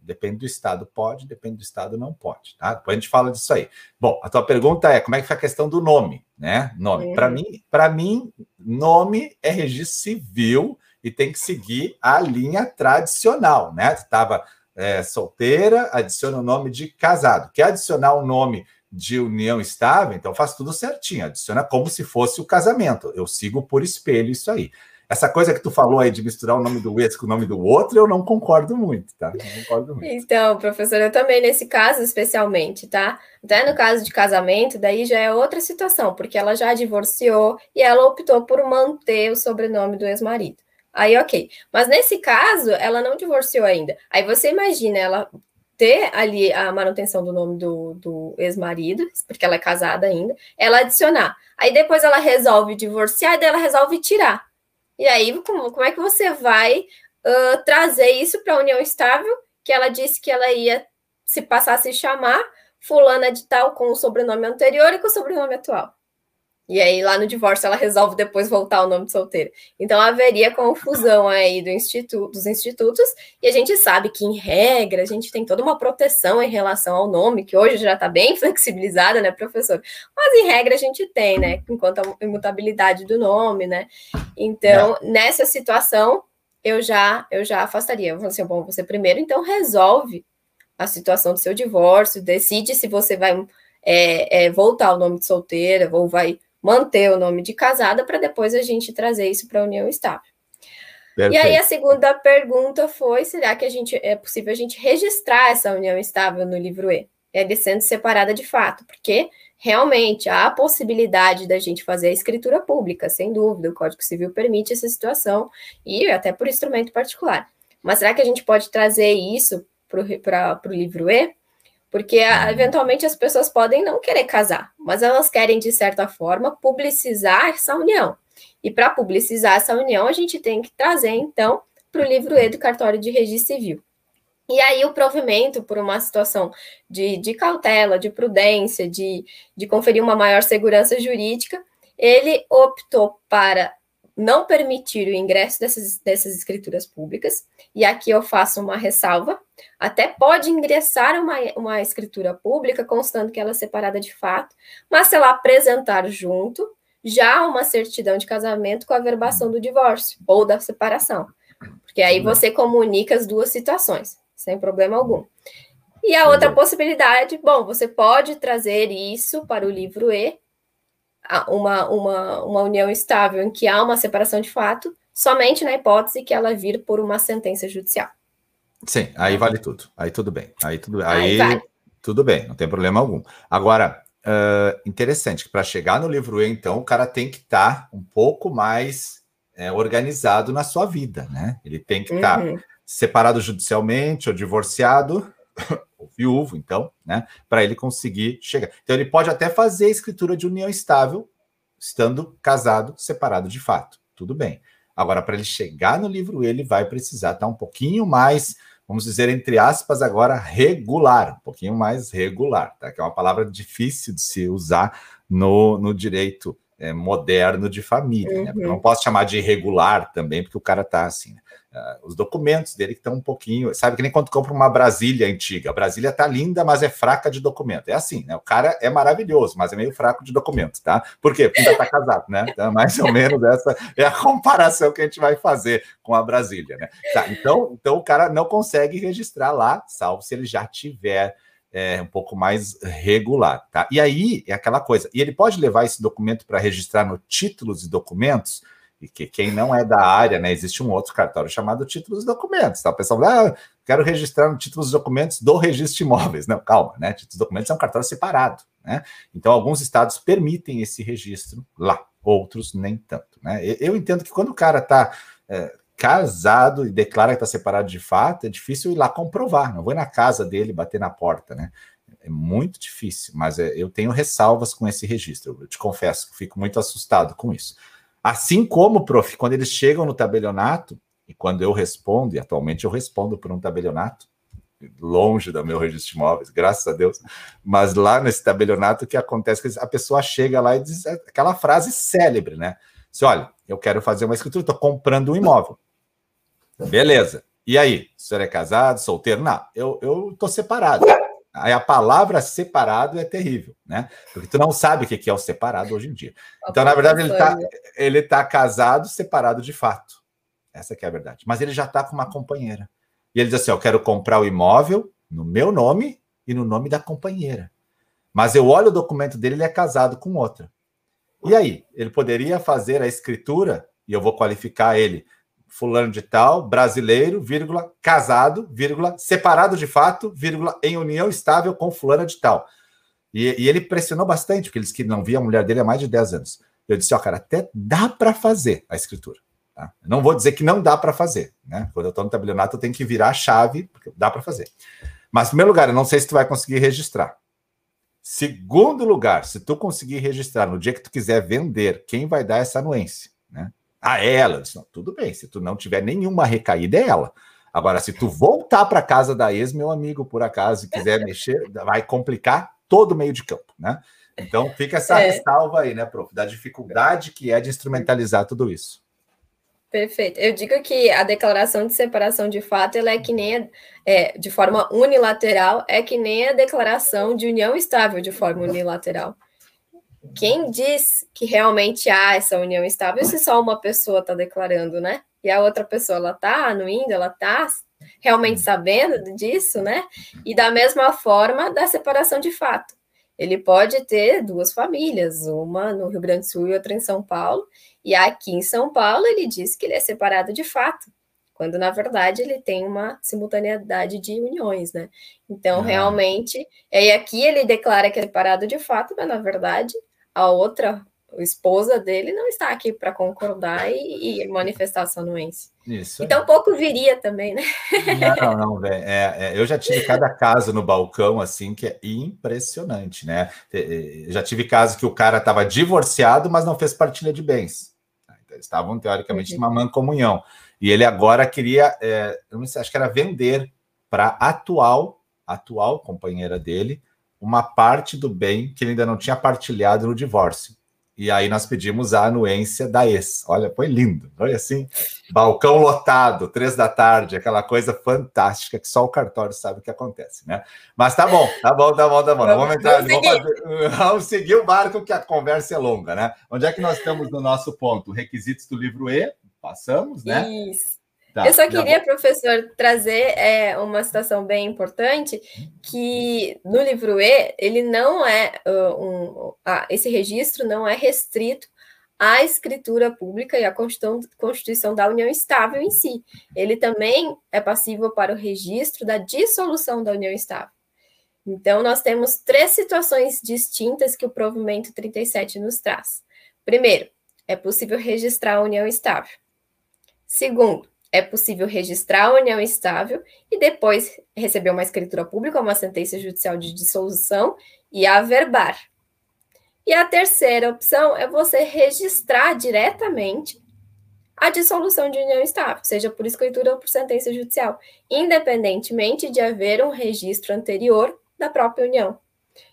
Depende do estado, pode, depende do estado, não pode, tá? Depois a gente fala disso aí. Bom, a tua pergunta é como é que foi a questão do nome, né? Nome. Uhum. Para mim, para mim, nome é registro civil e tem que seguir a linha tradicional, né? Estava é, solteira, adiciona o nome de casado. Quer adicionar o nome de união estável, então faz tudo certinho, adiciona como se fosse o casamento. Eu sigo por espelho isso aí. Essa coisa que tu falou aí de misturar o nome do ex com o nome do outro, eu não concordo muito, tá? Não concordo muito. Então, professor, eu também nesse caso especialmente, tá? Até no caso de casamento, daí já é outra situação, porque ela já divorciou e ela optou por manter o sobrenome do ex-marido. Aí, ok. Mas nesse caso, ela não divorciou ainda. Aí você imagina ela ter ali a manutenção do nome do, do ex-marido, porque ela é casada ainda, ela adicionar. Aí depois ela resolve divorciar daí ela resolve tirar. E aí, como, como é que você vai uh, trazer isso para a união estável? Que ela disse que ela ia se passar a se chamar fulana de tal com o sobrenome anterior e com o sobrenome atual. E aí, lá no divórcio, ela resolve depois voltar ao nome de solteira. Então, haveria confusão aí do instituto, dos institutos, e a gente sabe que, em regra, a gente tem toda uma proteção em relação ao nome, que hoje já está bem flexibilizada, né, professor? Mas, em regra, a gente tem, né, enquanto a imutabilidade do nome, né? Então, Não. nessa situação, eu já, eu já afastaria. Eu vou assim, bom, você primeiro, então, resolve a situação do seu divórcio, decide se você vai é, é, voltar ao nome de solteira ou vai manter o nome de casada para depois a gente trazer isso para a união estável. Perfeito. E aí a segunda pergunta foi: será que a gente é possível a gente registrar essa união estável no livro E? Ele sendo separada de fato, porque realmente há a possibilidade da gente fazer a escritura pública, sem dúvida, o Código Civil permite essa situação, e até por instrumento particular. Mas será que a gente pode trazer isso para o livro E? Porque uhum. eventualmente as pessoas podem não querer casar, mas elas querem, de certa forma, publicizar essa união. E para publicizar essa união, a gente tem que trazer, então, para o livro E do cartório de registro civil. E aí o provimento, por uma situação de, de cautela, de prudência, de, de conferir uma maior segurança jurídica, ele optou para não permitir o ingresso dessas, dessas escrituras públicas, e aqui eu faço uma ressalva, até pode ingressar uma, uma escritura pública, constando que ela é separada de fato, mas se ela apresentar junto, já uma certidão de casamento com a verbação do divórcio ou da separação, porque aí você comunica as duas situações, sem problema algum. E a outra possibilidade, bom, você pode trazer isso para o livro E, uma, uma, uma união estável em que há uma separação de fato, somente na hipótese que ela vir por uma sentença judicial. Sim, aí vale tudo. Aí tudo bem. Aí tudo, aí, aí vale. tudo bem, não tem problema algum. Agora, uh, interessante que para chegar no livro E, então, o cara tem que estar tá um pouco mais é, organizado na sua vida, né? Ele tem que estar tá uhum. separado judicialmente ou divorciado, ou viúvo, então, né, para ele conseguir chegar. Então, ele pode até fazer a escritura de união estável, estando casado, separado de fato. Tudo bem. Agora, para ele chegar no livro E, ele vai precisar estar um pouquinho mais, vamos dizer, entre aspas, agora regular, um pouquinho mais regular, tá? Que é uma palavra difícil de se usar no, no direito é, moderno de família. Uhum. Né? Eu não posso chamar de irregular também, porque o cara está assim. Né? Uh, os documentos dele que estão um pouquinho. Sabe que nem quando compra uma Brasília antiga. A Brasília está linda, mas é fraca de documento. É assim, né? O cara é maravilhoso, mas é meio fraco de documento, tá? Por quê? Porque ainda está casado, né? Então, mais ou menos essa é a comparação que a gente vai fazer com a Brasília, né? Tá, então, então o cara não consegue registrar lá, salvo se ele já tiver é, um pouco mais regular, tá? E aí é aquela coisa. E ele pode levar esse documento para registrar no títulos e documentos, e que quem não é da área, né? Existe um outro cartório chamado títulos e documentos, tá? O pessoal ah, quero registrar no títulos e documentos do registro de imóveis. Não, calma, né? Títulos e documentos é um cartório separado, né? Então, alguns estados permitem esse registro lá, outros nem tanto, né? Eu entendo que quando o cara está é, casado e declara que está separado de fato, é difícil ir lá comprovar. Não vou na casa dele bater na porta, né? É muito difícil, mas é, eu tenho ressalvas com esse registro. Eu te confesso que fico muito assustado com isso. Assim como, prof, quando eles chegam no tabelionato, e quando eu respondo, e atualmente eu respondo por um tabelionato, longe do meu registro de imóveis, graças a Deus, mas lá nesse tabelionato que acontece é que a pessoa chega lá e diz aquela frase célebre, né? Se olha, eu quero fazer uma escritura, estou comprando um imóvel. Beleza. E aí? O senhor é casado, solteiro? Não, eu, eu tô separado. Aí a palavra separado é terrível, né? Porque tu não sabe o que é o separado hoje em dia. Então, na verdade, ele está ele tá casado, separado de fato. Essa é a verdade. Mas ele já está com uma companheira. E ele diz assim: Eu quero comprar o imóvel no meu nome e no nome da companheira. Mas eu olho o documento dele, ele é casado com outra. E aí? Ele poderia fazer a escritura, e eu vou qualificar ele fulano de tal, brasileiro, vírgula, casado, vírgula, separado de fato, vírgula, em união estável com fulana de tal. E, e ele pressionou bastante, porque ele disse que não via a mulher dele há mais de 10 anos. Eu disse, ó, cara, até dá para fazer a escritura. Tá? Não vou dizer que não dá para fazer, né? Quando eu estou no tabelionato, eu tenho que virar a chave, porque dá para fazer. Mas, em primeiro lugar, eu não sei se tu vai conseguir registrar. Segundo lugar, se tu conseguir registrar no dia que tu quiser vender, quem vai dar essa anuência, né? A ela. disse, não, tudo bem, se tu não tiver nenhuma recaída, é ela. Agora, se tu voltar para casa da ex, meu amigo, por acaso, e quiser mexer, vai complicar todo o meio de campo, né? Então, fica essa é. ressalva aí, né, prof, da dificuldade que é de instrumentalizar tudo isso. Perfeito. Eu digo que a declaração de separação de fato ela é que nem é, de forma unilateral, é que nem a declaração de união estável de forma unilateral quem diz que realmente há essa união estável se só uma pessoa está declarando, né? E a outra pessoa ela está anuindo, ela está realmente sabendo disso, né? E da mesma forma da separação de fato. Ele pode ter duas famílias, uma no Rio Grande do Sul e outra em São Paulo, e aqui em São Paulo ele diz que ele é separado de fato, quando na verdade ele tem uma simultaneidade de uniões, né? Então, ah. realmente, e aqui ele declara que é separado de fato, mas na verdade a outra a esposa dele não está aqui para concordar e, e, manifestar sua anuência. Isso. Então, pouco viria também, né? Não, não, velho. É, é, eu já tive cada caso no balcão, assim, que é impressionante, né? Já tive caso que o cara estava divorciado, mas não fez partilha de bens. Então, eles estavam, teoricamente, uhum. numa mancomunhão. E ele agora queria, é, eu não sei, acho que era vender para atual, atual companheira dele, uma parte do bem que ele ainda não tinha partilhado no divórcio. E aí nós pedimos a anuência da ex. Olha, foi lindo. Foi assim, balcão lotado, três da tarde, aquela coisa fantástica que só o cartório sabe o que acontece, né? Mas tá bom, tá bom, tá bom, tá bom. Vamos entrar, vamos, fazer, vamos seguir o barco que a conversa é longa, né? Onde é que nós estamos no nosso ponto? Requisitos do livro E, passamos, né? Isso. Tá, eu só queria, vou... professor, trazer é, uma citação bem importante, que no livro E, ele não é uh, um. Ah, esse registro não é restrito à escritura pública e à Constituição da União Estável em si. Ele também é passível para o registro da dissolução da União Estável. Então, nós temos três situações distintas que o provimento 37 nos traz. Primeiro, é possível registrar a união estável. Segundo, é possível registrar a união estável e depois receber uma escritura pública, uma sentença judicial de dissolução e averbar. E a terceira opção é você registrar diretamente a dissolução de união estável, seja por escritura ou por sentença judicial, independentemente de haver um registro anterior da própria união.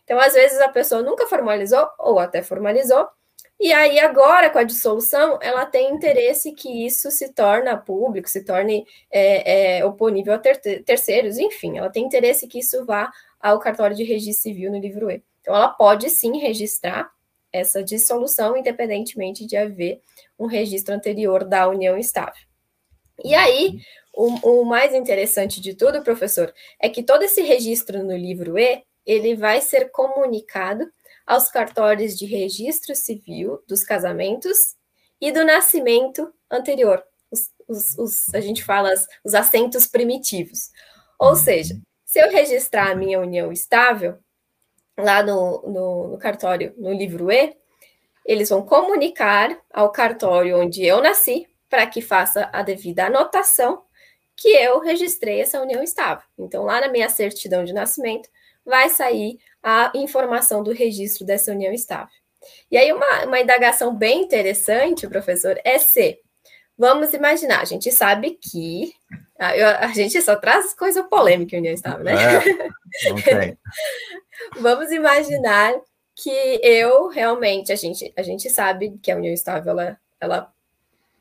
Então, às vezes, a pessoa nunca formalizou, ou até formalizou, e aí, agora, com a dissolução, ela tem interesse que isso se torne público, se torne é, é, oponível a ter terceiros, enfim, ela tem interesse que isso vá ao cartório de registro civil no livro E. Então, ela pode sim registrar essa dissolução, independentemente de haver um registro anterior da união estável. E aí, o, o mais interessante de tudo, professor, é que todo esse registro no livro E, ele vai ser comunicado aos cartórios de registro civil dos casamentos e do nascimento anterior. Os, os, os, a gente fala os assentos primitivos. Ou seja, se eu registrar a minha união estável lá no, no, no cartório, no livro E, eles vão comunicar ao cartório onde eu nasci para que faça a devida anotação que eu registrei essa união estável. Então, lá na minha certidão de nascimento, vai sair a informação do registro dessa união estável. E aí, uma, uma indagação bem interessante, professor, é se, vamos imaginar, a gente sabe que a, eu, a gente só traz coisa polêmica em união estável, né? É, não tem. vamos imaginar que eu realmente, a gente, a gente sabe que a união estável, ela, ela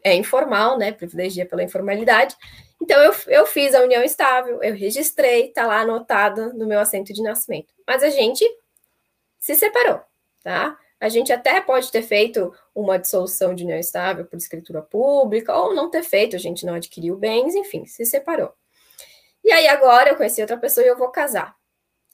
é informal, né? Privilegia pela informalidade. Então, eu, eu fiz a união estável, eu registrei, tá lá anotado no meu assento de nascimento. Mas a gente se separou, tá? A gente até pode ter feito uma dissolução de união estável por escritura pública, ou não ter feito, a gente não adquiriu bens, enfim, se separou. E aí agora eu conheci outra pessoa e eu vou casar.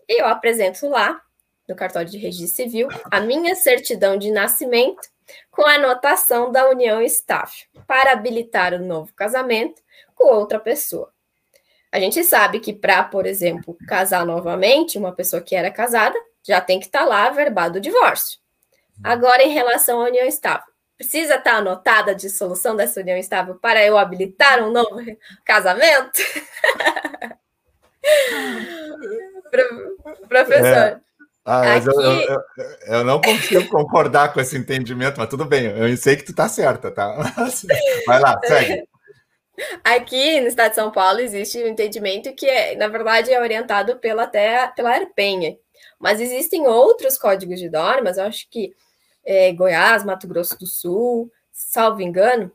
E eu apresento lá, no cartório de registro civil, a minha certidão de nascimento com a anotação da união estável, para habilitar o novo casamento com outra pessoa. A gente sabe que para, por exemplo, casar novamente, uma pessoa que era casada já tem que estar tá lá verbado o divórcio. Agora, em relação à união estável, precisa estar tá anotada a dissolução dessa união estável para eu habilitar um novo casamento? Professor. É. Ah, mas Aqui... eu, eu, eu, não consigo concordar com esse entendimento, mas tudo bem, eu sei que tu tá certa, tá? Vai lá, segue. Aqui no estado de São Paulo existe um entendimento que, é, na verdade, é orientado pela, até, pela Arpenha. Mas existem outros códigos de normas, eu acho que é, Goiás, Mato Grosso do Sul, salvo engano,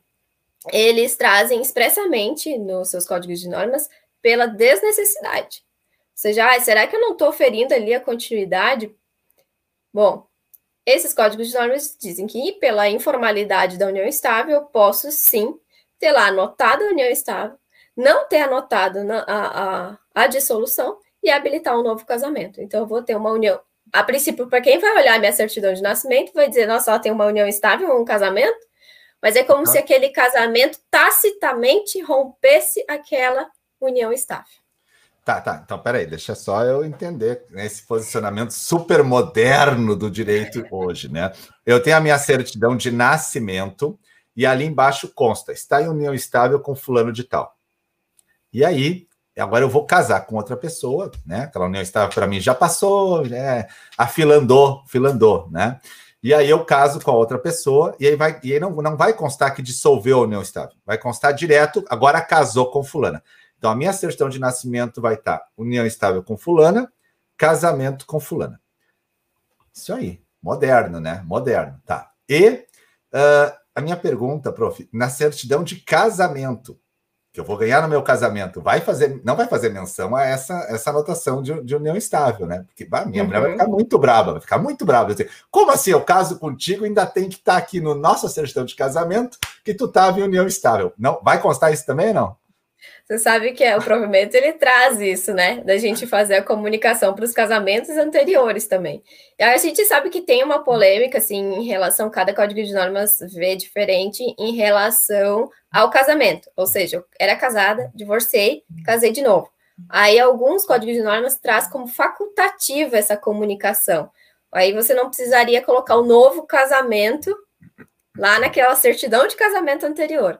eles trazem expressamente nos seus códigos de normas pela desnecessidade. Ou seja, ah, será que eu não estou ferindo ali a continuidade? Bom, esses códigos de normas dizem que pela informalidade da união estável, eu posso sim ter lá anotado a união estável, não ter anotado na, a, a, a dissolução e habilitar um novo casamento. Então, eu vou ter uma união. A princípio, para quem vai olhar minha certidão de nascimento, vai dizer, nossa, ela tem uma união estável, um casamento, mas é como ah. se aquele casamento tacitamente rompesse aquela união estável. Tá, tá. Então, peraí, deixa só eu entender né, esse posicionamento super moderno do direito hoje, né? Eu tenho a minha certidão de nascimento, e ali embaixo consta: está em união estável com fulano de tal. E aí, agora eu vou casar com outra pessoa, né? Aquela união estável para mim já passou, né? Afilandou, filandou, né? E aí eu caso com a outra pessoa, e aí, vai, e aí não, não vai constar que dissolveu a união estável. Vai constar direto, agora casou com fulana. Então a minha certidão de nascimento vai estar união estável com fulana, casamento com fulana. Isso aí, moderno, né? Moderno, tá. E uh, a minha pergunta, prof, na certidão de casamento, que eu vou ganhar no meu casamento, vai fazer, não vai fazer menção a essa, essa anotação de, de união estável, né? Porque bah, minha uhum. mulher vai uhum. ficar muito brava, vai ficar muito brava. Dizer, Como assim? Eu caso contigo ainda tem que estar tá aqui no nossa certidão de casamento que tu estava em união estável. Não, vai constar isso também ou não? Você sabe que é, o provimento ele traz isso, né? Da gente fazer a comunicação para os casamentos anteriores também. E a gente sabe que tem uma polêmica, assim, em relação, cada código de normas vê diferente em relação ao casamento. Ou seja, eu era casada, divorciei, casei de novo. Aí alguns códigos de normas traz como facultativa essa comunicação. Aí você não precisaria colocar o novo casamento lá naquela certidão de casamento anterior.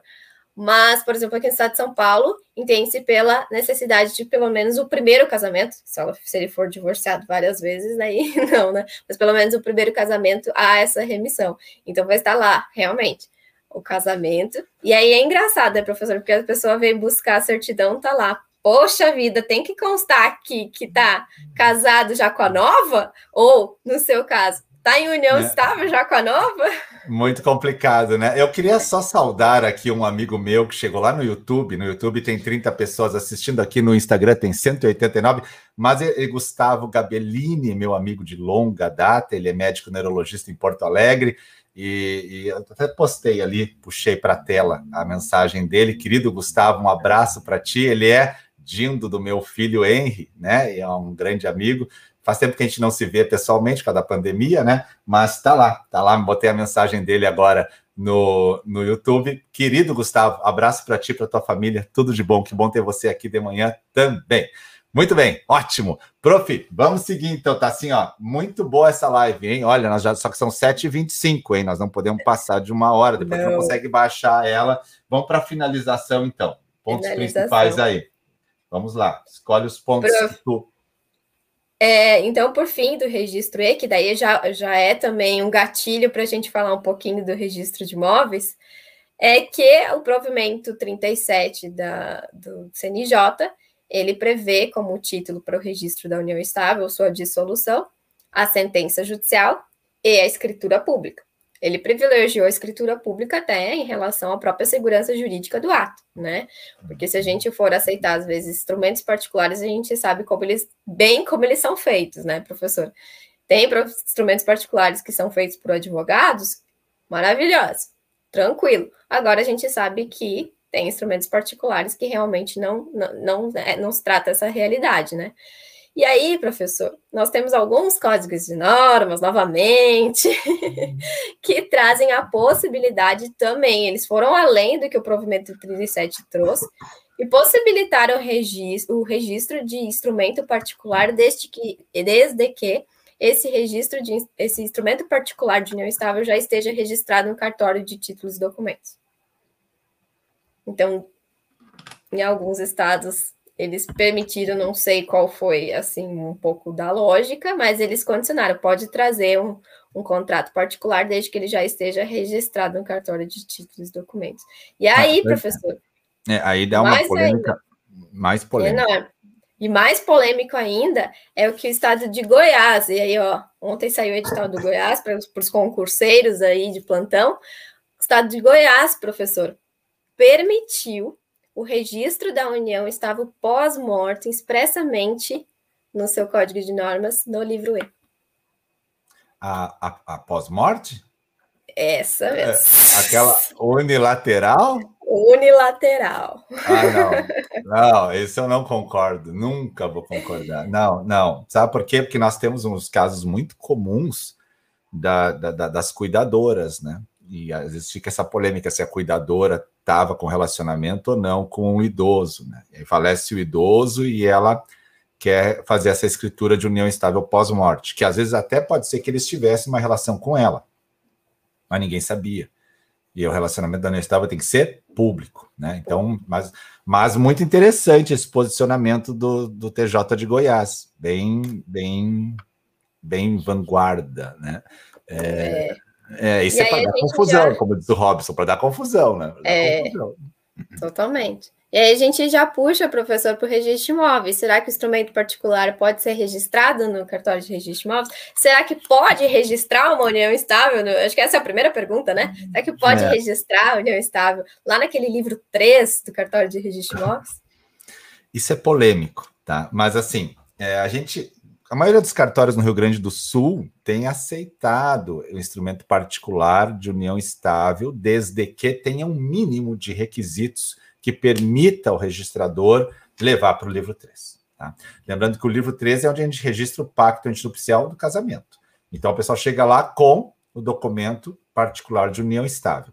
Mas, por exemplo, aqui no estado de São Paulo, entende-se pela necessidade de pelo menos o primeiro casamento, se, ela, se ele for divorciado várias vezes, aí não, né? Mas pelo menos o primeiro casamento há essa remissão. Então vai estar lá, realmente. o casamento. E aí é engraçado, né, professor? Porque a pessoa vem buscar a certidão, tá lá. Poxa vida, tem que constar aqui que tá casado já com a nova? Ou, no seu caso, tá em união é. estável já com a nova? Muito complicado, né? Eu queria só saudar aqui um amigo meu que chegou lá no YouTube. No YouTube tem 30 pessoas assistindo, aqui no Instagram tem 189. Mas é, é Gustavo Gabellini, meu amigo de longa data, ele é médico neurologista em Porto Alegre. E, e até postei ali, puxei para a tela a mensagem dele. Querido Gustavo, um abraço para ti. Ele é dindo do meu filho Henry, né? É um grande amigo. Faz tempo que a gente não se vê pessoalmente, por causa da pandemia, né? Mas tá lá, tá lá. Botei a mensagem dele agora no, no YouTube. Querido Gustavo, abraço para ti, para tua família. Tudo de bom. Que bom ter você aqui de manhã também. Muito bem, ótimo. Prof, vamos seguir então, tá assim, ó. Muito boa essa live, hein? Olha, nós já só que são 7h25, hein? Nós não podemos passar de uma hora, depois não, não consegue baixar ela. Vamos para a finalização, então. Pontos finalização. principais aí. Vamos lá, escolhe os pontos Prof. que tu. É, então, por fim, do registro E, que daí já, já é também um gatilho para a gente falar um pouquinho do registro de imóveis, é que o provimento 37 da, do CNJ ele prevê como título para o registro da união estável sua dissolução, a sentença judicial e a escritura pública. Ele privilegiou a escritura pública até em relação à própria segurança jurídica do ato, né? Porque se a gente for aceitar, às vezes, instrumentos particulares, a gente sabe como eles, bem como eles são feitos, né, professor? Tem instrumentos particulares que são feitos por advogados, maravilhoso, tranquilo. Agora a gente sabe que tem instrumentos particulares que realmente não, não, não, é, não se trata essa realidade, né? E aí, professor, nós temos alguns códigos de normas, novamente, que trazem a possibilidade também, eles foram além do que o provimento 37 trouxe, e possibilitaram o registro, o registro de instrumento particular desde que, desde que esse registro de esse instrumento particular de união estável já esteja registrado no cartório de títulos e documentos. Então, em alguns estados eles permitiram, não sei qual foi, assim, um pouco da lógica, mas eles condicionaram, pode trazer um, um contrato particular desde que ele já esteja registrado no cartório de títulos e documentos. E ah, aí, ah, professor... É, aí dá uma polêmica, ainda, mais polêmica. É, e mais polêmico ainda é o que o estado de Goiás, e aí, ó, ontem saiu o edital do Goiás para os concurseiros aí de plantão, o estado de Goiás, professor, permitiu o registro da união estava pós-mortem expressamente no seu código de normas no livro E. A, a, a pós-morte? Essa é, mesmo. É, aquela unilateral? Unilateral. Ah, não. Não, isso eu não concordo. Nunca vou concordar. Não, não. Sabe por quê? Porque nós temos uns casos muito comuns da, da, das cuidadoras, né? E às vezes fica essa polêmica se a cuidadora estava com relacionamento ou não com o idoso. Né? E falece o idoso e ela quer fazer essa escritura de união estável pós-morte, que às vezes até pode ser que eles tivessem uma relação com ela, mas ninguém sabia. E o relacionamento da união estável tem que ser público, né? Então, mas, mas muito interessante esse posicionamento do, do TJ de Goiás, bem, bem, bem vanguarda, né? É, é. É, isso e é para dar confusão, já... como diz o Robson, para dar confusão, né? Dar é, confusão. totalmente. E aí a gente já puxa, professor, para o registro de imóveis. Será que o instrumento particular pode ser registrado no cartório de registro de imóveis? Será que pode registrar uma união estável? No... Acho que essa é a primeira pergunta, né? Será que pode é. registrar a união estável lá naquele livro 3 do cartório de registro de imóveis? Isso é polêmico, tá? Mas assim, é, a gente a maioria dos cartórios no Rio Grande do Sul tem aceitado o instrumento particular de união estável, desde que tenha um mínimo de requisitos que permita ao registrador levar para o livro 3. Tá? Lembrando que o livro 3 é onde a gente registra o pacto antinupcial do casamento. Então, o pessoal chega lá com o documento particular de união estável.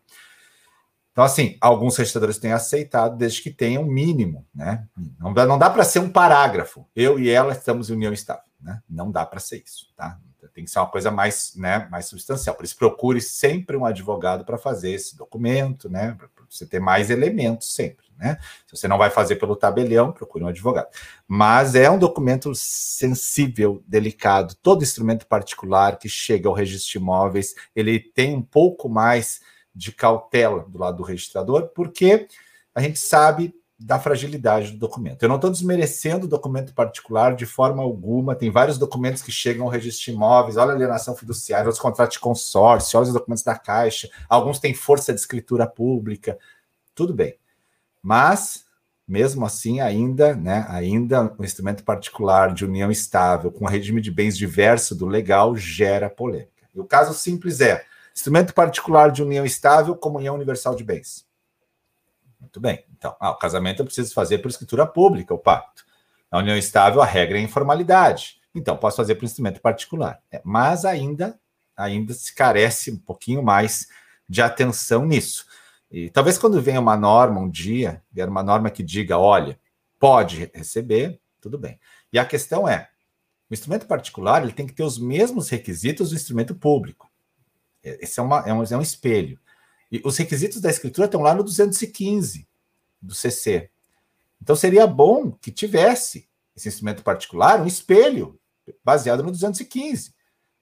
Então, assim, alguns registradores têm aceitado, desde que tenha um mínimo, né? Não dá, não dá para ser um parágrafo. Eu e ela estamos em união estável. Né? Não dá para ser isso, tá? Tem que ser uma coisa mais, né, mais substancial. Por isso, procure sempre um advogado para fazer esse documento, né? Para você ter mais elementos sempre, né? Se você não vai fazer pelo tabelião, procure um advogado. Mas é um documento sensível, delicado. Todo instrumento particular que chega ao registro de imóveis, ele tem um pouco mais de cautela do lado do registrador, porque a gente sabe da fragilidade do documento. Eu não estou desmerecendo o documento particular de forma alguma. Tem vários documentos que chegam ao registro de imóveis, olha a alienação fiduciária, os contratos de consórcio, olha os documentos da Caixa, alguns têm força de escritura pública, tudo bem. Mas, mesmo assim, ainda, né, ainda o instrumento particular de união estável com regime de bens diverso do legal gera polêmica. E o caso simples é instrumento particular de união estável, comunhão universal de bens. Muito bem. Então, ah, o casamento eu preciso fazer por escritura pública, o pacto. Na união estável, a regra é informalidade. Então, posso fazer por instrumento particular. É, mas ainda, ainda se carece um pouquinho mais de atenção nisso. E talvez quando venha uma norma um dia, vier uma norma que diga, olha, pode receber, tudo bem. E a questão é, o instrumento particular ele tem que ter os mesmos requisitos do instrumento público. É, esse é, uma, é, um, é um espelho. E os requisitos da escritura estão lá no 215 do CC. Então seria bom que tivesse esse instrumento particular, um espelho baseado no 215.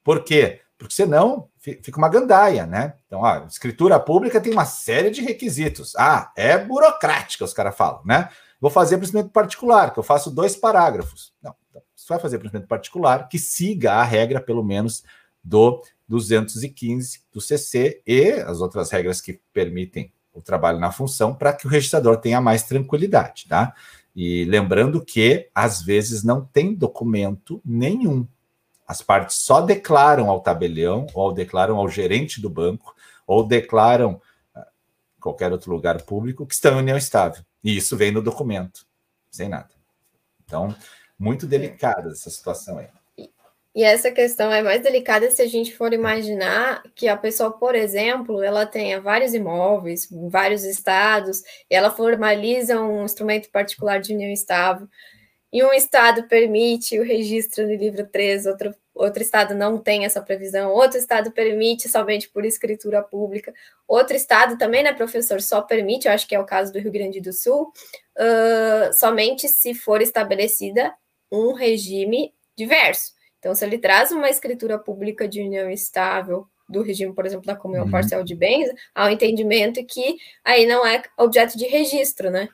Por quê? Porque senão fica uma gandaia, né? Então, a escritura pública tem uma série de requisitos. Ah, é burocrática, os caras falam, né? Vou fazer para instrumento particular, que eu faço dois parágrafos. Não, então, você vai fazer para instrumento particular que siga a regra, pelo menos, do 215 do CC e as outras regras que permitem o trabalho na função para que o registrador tenha mais tranquilidade, tá? E lembrando que às vezes não tem documento nenhum. As partes só declaram ao tabelião, ou declaram ao gerente do banco, ou declaram ah, qualquer outro lugar público que estão em união estável. E isso vem no documento, sem nada. Então, muito delicada essa situação aí. E essa questão é mais delicada se a gente for imaginar que a pessoa, por exemplo, ela tenha vários imóveis, vários estados, e ela formaliza um instrumento particular de união estável, e um estado permite o registro no livro 3, outro, outro estado não tem essa previsão, outro estado permite somente por escritura pública, outro estado também, né, professor, só permite, eu acho que é o caso do Rio Grande do Sul, uh, somente se for estabelecida um regime diverso. Então, se ele traz uma escritura pública de união estável do regime, por exemplo, da comunhão uhum. parcial de bens, há um entendimento que aí não é objeto de registro, né?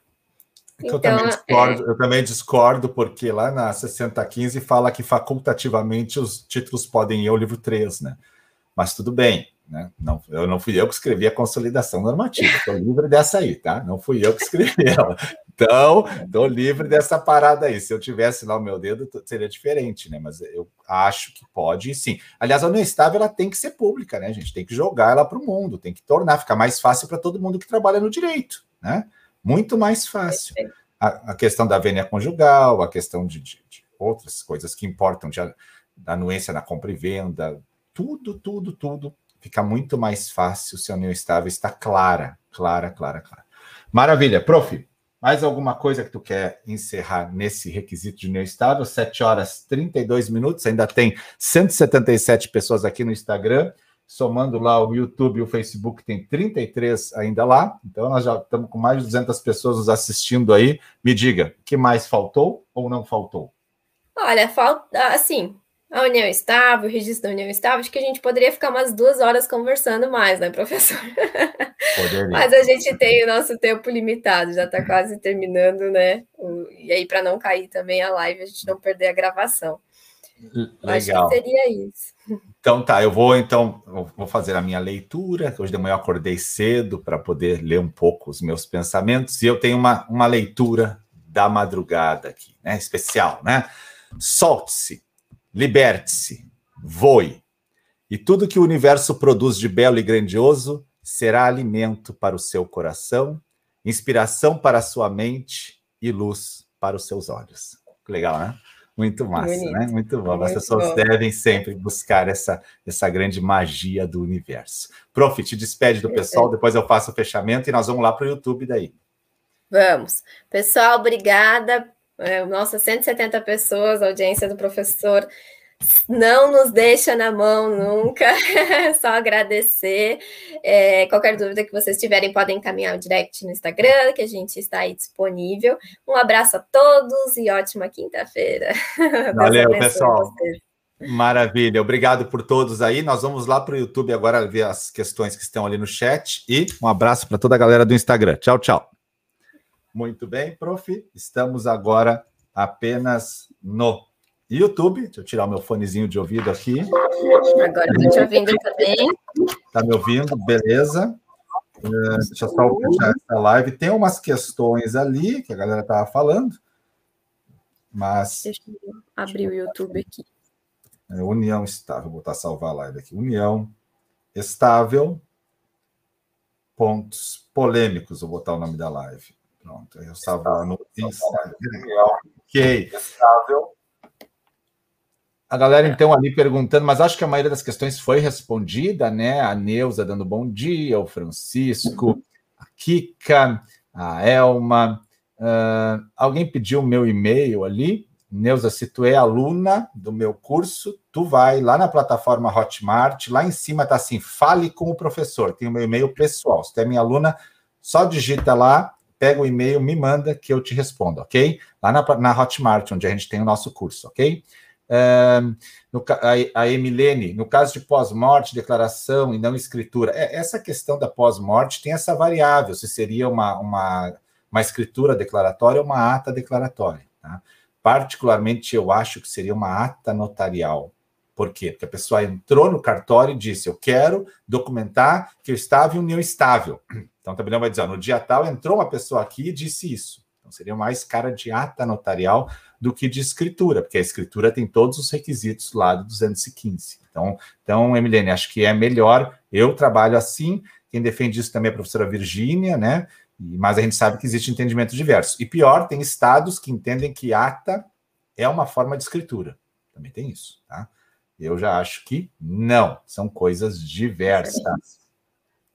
Então, eu, também discordo, é... eu também discordo, porque lá na 6015 fala que facultativamente os títulos podem ir ao livro 3, né? Mas tudo bem, né? Não, eu não fui eu que escrevi a consolidação normativa, estou livre dessa aí, tá? Não fui eu que escrevi ela. Então, estou livre dessa parada aí. Se eu tivesse lá o meu dedo, seria diferente, né? Mas eu acho que pode sim. Aliás, a união estável ela tem que ser pública, né, gente? Tem que jogar ela para o mundo, tem que tornar, ficar mais fácil para todo mundo que trabalha no direito, né? Muito mais fácil. A, a questão da vênia conjugal, a questão de, de, de outras coisas que importam, de, da anuência na compra e venda, tudo, tudo, tudo fica muito mais fácil se a união estável está clara, clara, clara, clara. Maravilha. Prof, mais alguma coisa que tu quer encerrar nesse requisito de união estável? 7 horas 32 minutos, ainda tem 177 pessoas aqui no Instagram, somando lá o YouTube e o Facebook, tem 33 ainda lá, então nós já estamos com mais de 200 pessoas nos assistindo aí. Me diga, o que mais faltou ou não faltou? Olha, falta, assim, a união estável, o registro da união estável, acho que a gente poderia ficar umas duas horas conversando mais, né, professor? Poderia. Mas a gente tem o nosso tempo limitado, já está quase terminando, né? E aí, para não cair também a live, a gente não perder a gravação. Legal. Acho que seria isso. Então tá, eu vou então vou fazer a minha leitura. Hoje de manhã eu acordei cedo para poder ler um pouco os meus pensamentos e eu tenho uma, uma leitura da madrugada aqui, né? Especial, né? Solte-se Liberte-se, voe. E tudo que o universo produz de belo e grandioso será alimento para o seu coração, inspiração para a sua mente e luz para os seus olhos. Legal, né? Muito massa, Bonito. né? Muito bom. Muito As pessoas bom. devem sempre buscar essa, essa grande magia do universo. Prof, te despede do pessoal, depois eu faço o fechamento e nós vamos lá para o YouTube daí. Vamos. Pessoal, obrigada é, nossa, 170 pessoas, audiência do professor não nos deixa na mão nunca, só agradecer. É, qualquer dúvida que vocês tiverem, podem encaminhar o direct no Instagram, que a gente está aí disponível. Um abraço a todos e ótima quinta-feira. Valeu, pessoal. Maravilha, obrigado por todos aí. Nós vamos lá para o YouTube agora ver as questões que estão ali no chat e um abraço para toda a galera do Instagram. Tchau, tchau. Muito bem, prof. Estamos agora apenas no YouTube. Deixa eu tirar o meu fonezinho de ouvido aqui. Agora estou te ouvindo também. Está me ouvindo? Beleza. Uh, deixa eu só fechar essa live. Tem umas questões ali que a galera estava falando, mas. Deixa eu abrir o YouTube aqui. É, união estável, vou botar salvar a live aqui. União estável, pontos polêmicos, vou botar o nome da live. Pronto, eu salvar no Instagram. Ok. A galera, então, ali perguntando, mas acho que a maioria das questões foi respondida, né? A Neuza dando bom dia, o Francisco, a Kika, a Elma. Uh, alguém pediu o meu e-mail ali. Neuza, se tu é aluna do meu curso, tu vai lá na plataforma Hotmart, lá em cima tá assim, fale com o professor, tem o meu e-mail pessoal. Se tu é minha aluna, só digita lá, pega o e-mail, me manda que eu te respondo, ok? Lá na, na Hotmart, onde a gente tem o nosso curso, ok? Uh, no, a, a Emilene, no caso de pós-morte, declaração e não escritura, é, essa questão da pós-morte tem essa variável, se seria uma, uma, uma escritura declaratória ou uma ata declaratória, tá? Particularmente, eu acho que seria uma ata notarial. Por quê? Porque a pessoa entrou no cartório e disse: Eu quero documentar que eu estava em união estável. Então, o tabelião vai dizer: No dia tal entrou uma pessoa aqui e disse isso. Então, seria mais cara de ata notarial do que de escritura, porque a escritura tem todos os requisitos lá do 215. Então, então Emilene, acho que é melhor. Eu trabalho assim. Quem defende isso também é a professora Virgínia, né? Mas a gente sabe que existe entendimento diverso. E pior, tem estados que entendem que ata é uma forma de escritura. Também tem isso, tá? Eu já acho que não, são coisas diversas.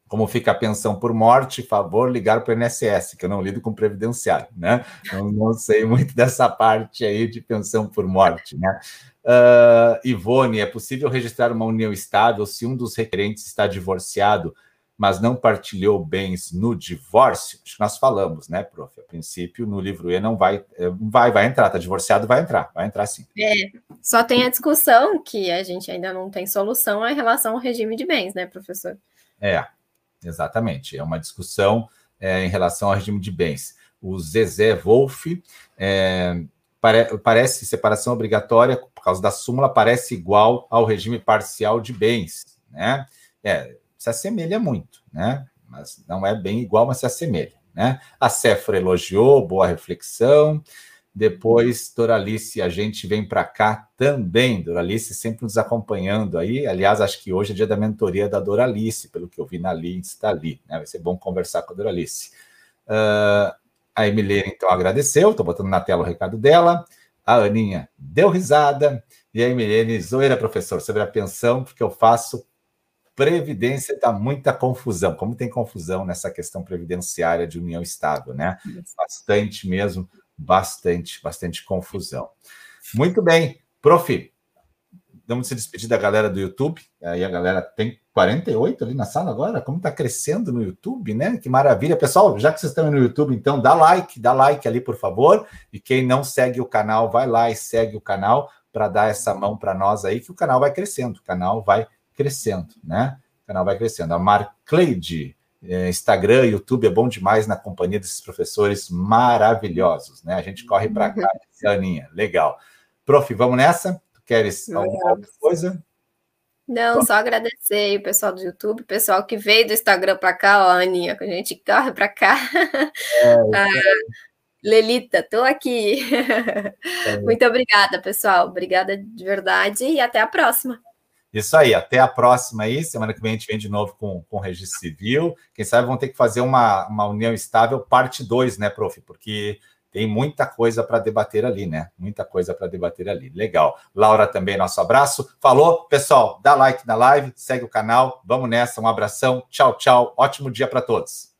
Como fica a pensão por morte, favor ligar para o INSS, que eu não lido com previdenciário, né? Eu não sei muito dessa parte aí de pensão por morte, né? Uh, Ivone, é possível registrar uma união estável se um dos requerentes está divorciado mas não partilhou bens no divórcio, acho que nós falamos, né, prof? A princípio, no livro E não vai, é, vai, vai entrar, tá divorciado, vai entrar, vai entrar sim. É, só tem a discussão que a gente ainda não tem solução em relação ao regime de bens, né, professor? É, exatamente, é uma discussão é, em relação ao regime de bens. O Zezé Wolff é, pare, parece separação obrigatória por causa da súmula parece igual ao regime parcial de bens, né? É, se assemelha muito, né? Mas não é bem igual, mas se assemelha, né? A Cefra elogiou, boa reflexão. Depois, Doralice, a gente vem para cá também. Doralice sempre nos acompanhando aí. Aliás, acho que hoje é dia da mentoria da Doralice, pelo que eu vi na lista ali. Né? Vai ser bom conversar com a Doralice. Uh, a Emilene, então, agradeceu. Estou botando na tela o recado dela. A Aninha deu risada. E a Emilene, zoeira, professor, sobre a pensão, porque eu faço Previdência dá muita confusão. Como tem confusão nessa questão previdenciária de união estável, né? Bastante mesmo, bastante, bastante confusão. Muito bem. Prof, vamos se despedir da galera do YouTube. Aí a galera tem 48 ali na sala agora. Como está crescendo no YouTube, né? Que maravilha. Pessoal, já que vocês estão no YouTube, então dá like, dá like ali, por favor. E quem não segue o canal, vai lá e segue o canal para dar essa mão para nós aí, que o canal vai crescendo, o canal vai crescendo, né? O canal vai crescendo. A Marcleide, Instagram, YouTube é bom demais na companhia desses professores maravilhosos, né? A gente corre para cá, Aninha, legal. Prof, vamos nessa? Tu queres alguma outra coisa? Não, só agradecer o pessoal do YouTube, o pessoal que veio do Instagram para cá, ó, Aninha, que a gente corre para cá. É, ah, Lelita, estou aqui. É. Muito obrigada, pessoal. Obrigada de verdade e até a próxima. Isso aí, até a próxima aí. Semana que vem a gente vem de novo com, com o registro civil. Quem sabe vão ter que fazer uma, uma união estável, parte 2, né, prof? Porque tem muita coisa para debater ali, né? Muita coisa para debater ali. Legal. Laura também, nosso abraço. Falou, pessoal, dá like na live, segue o canal. Vamos nessa, um abração. Tchau, tchau. Ótimo dia para todos.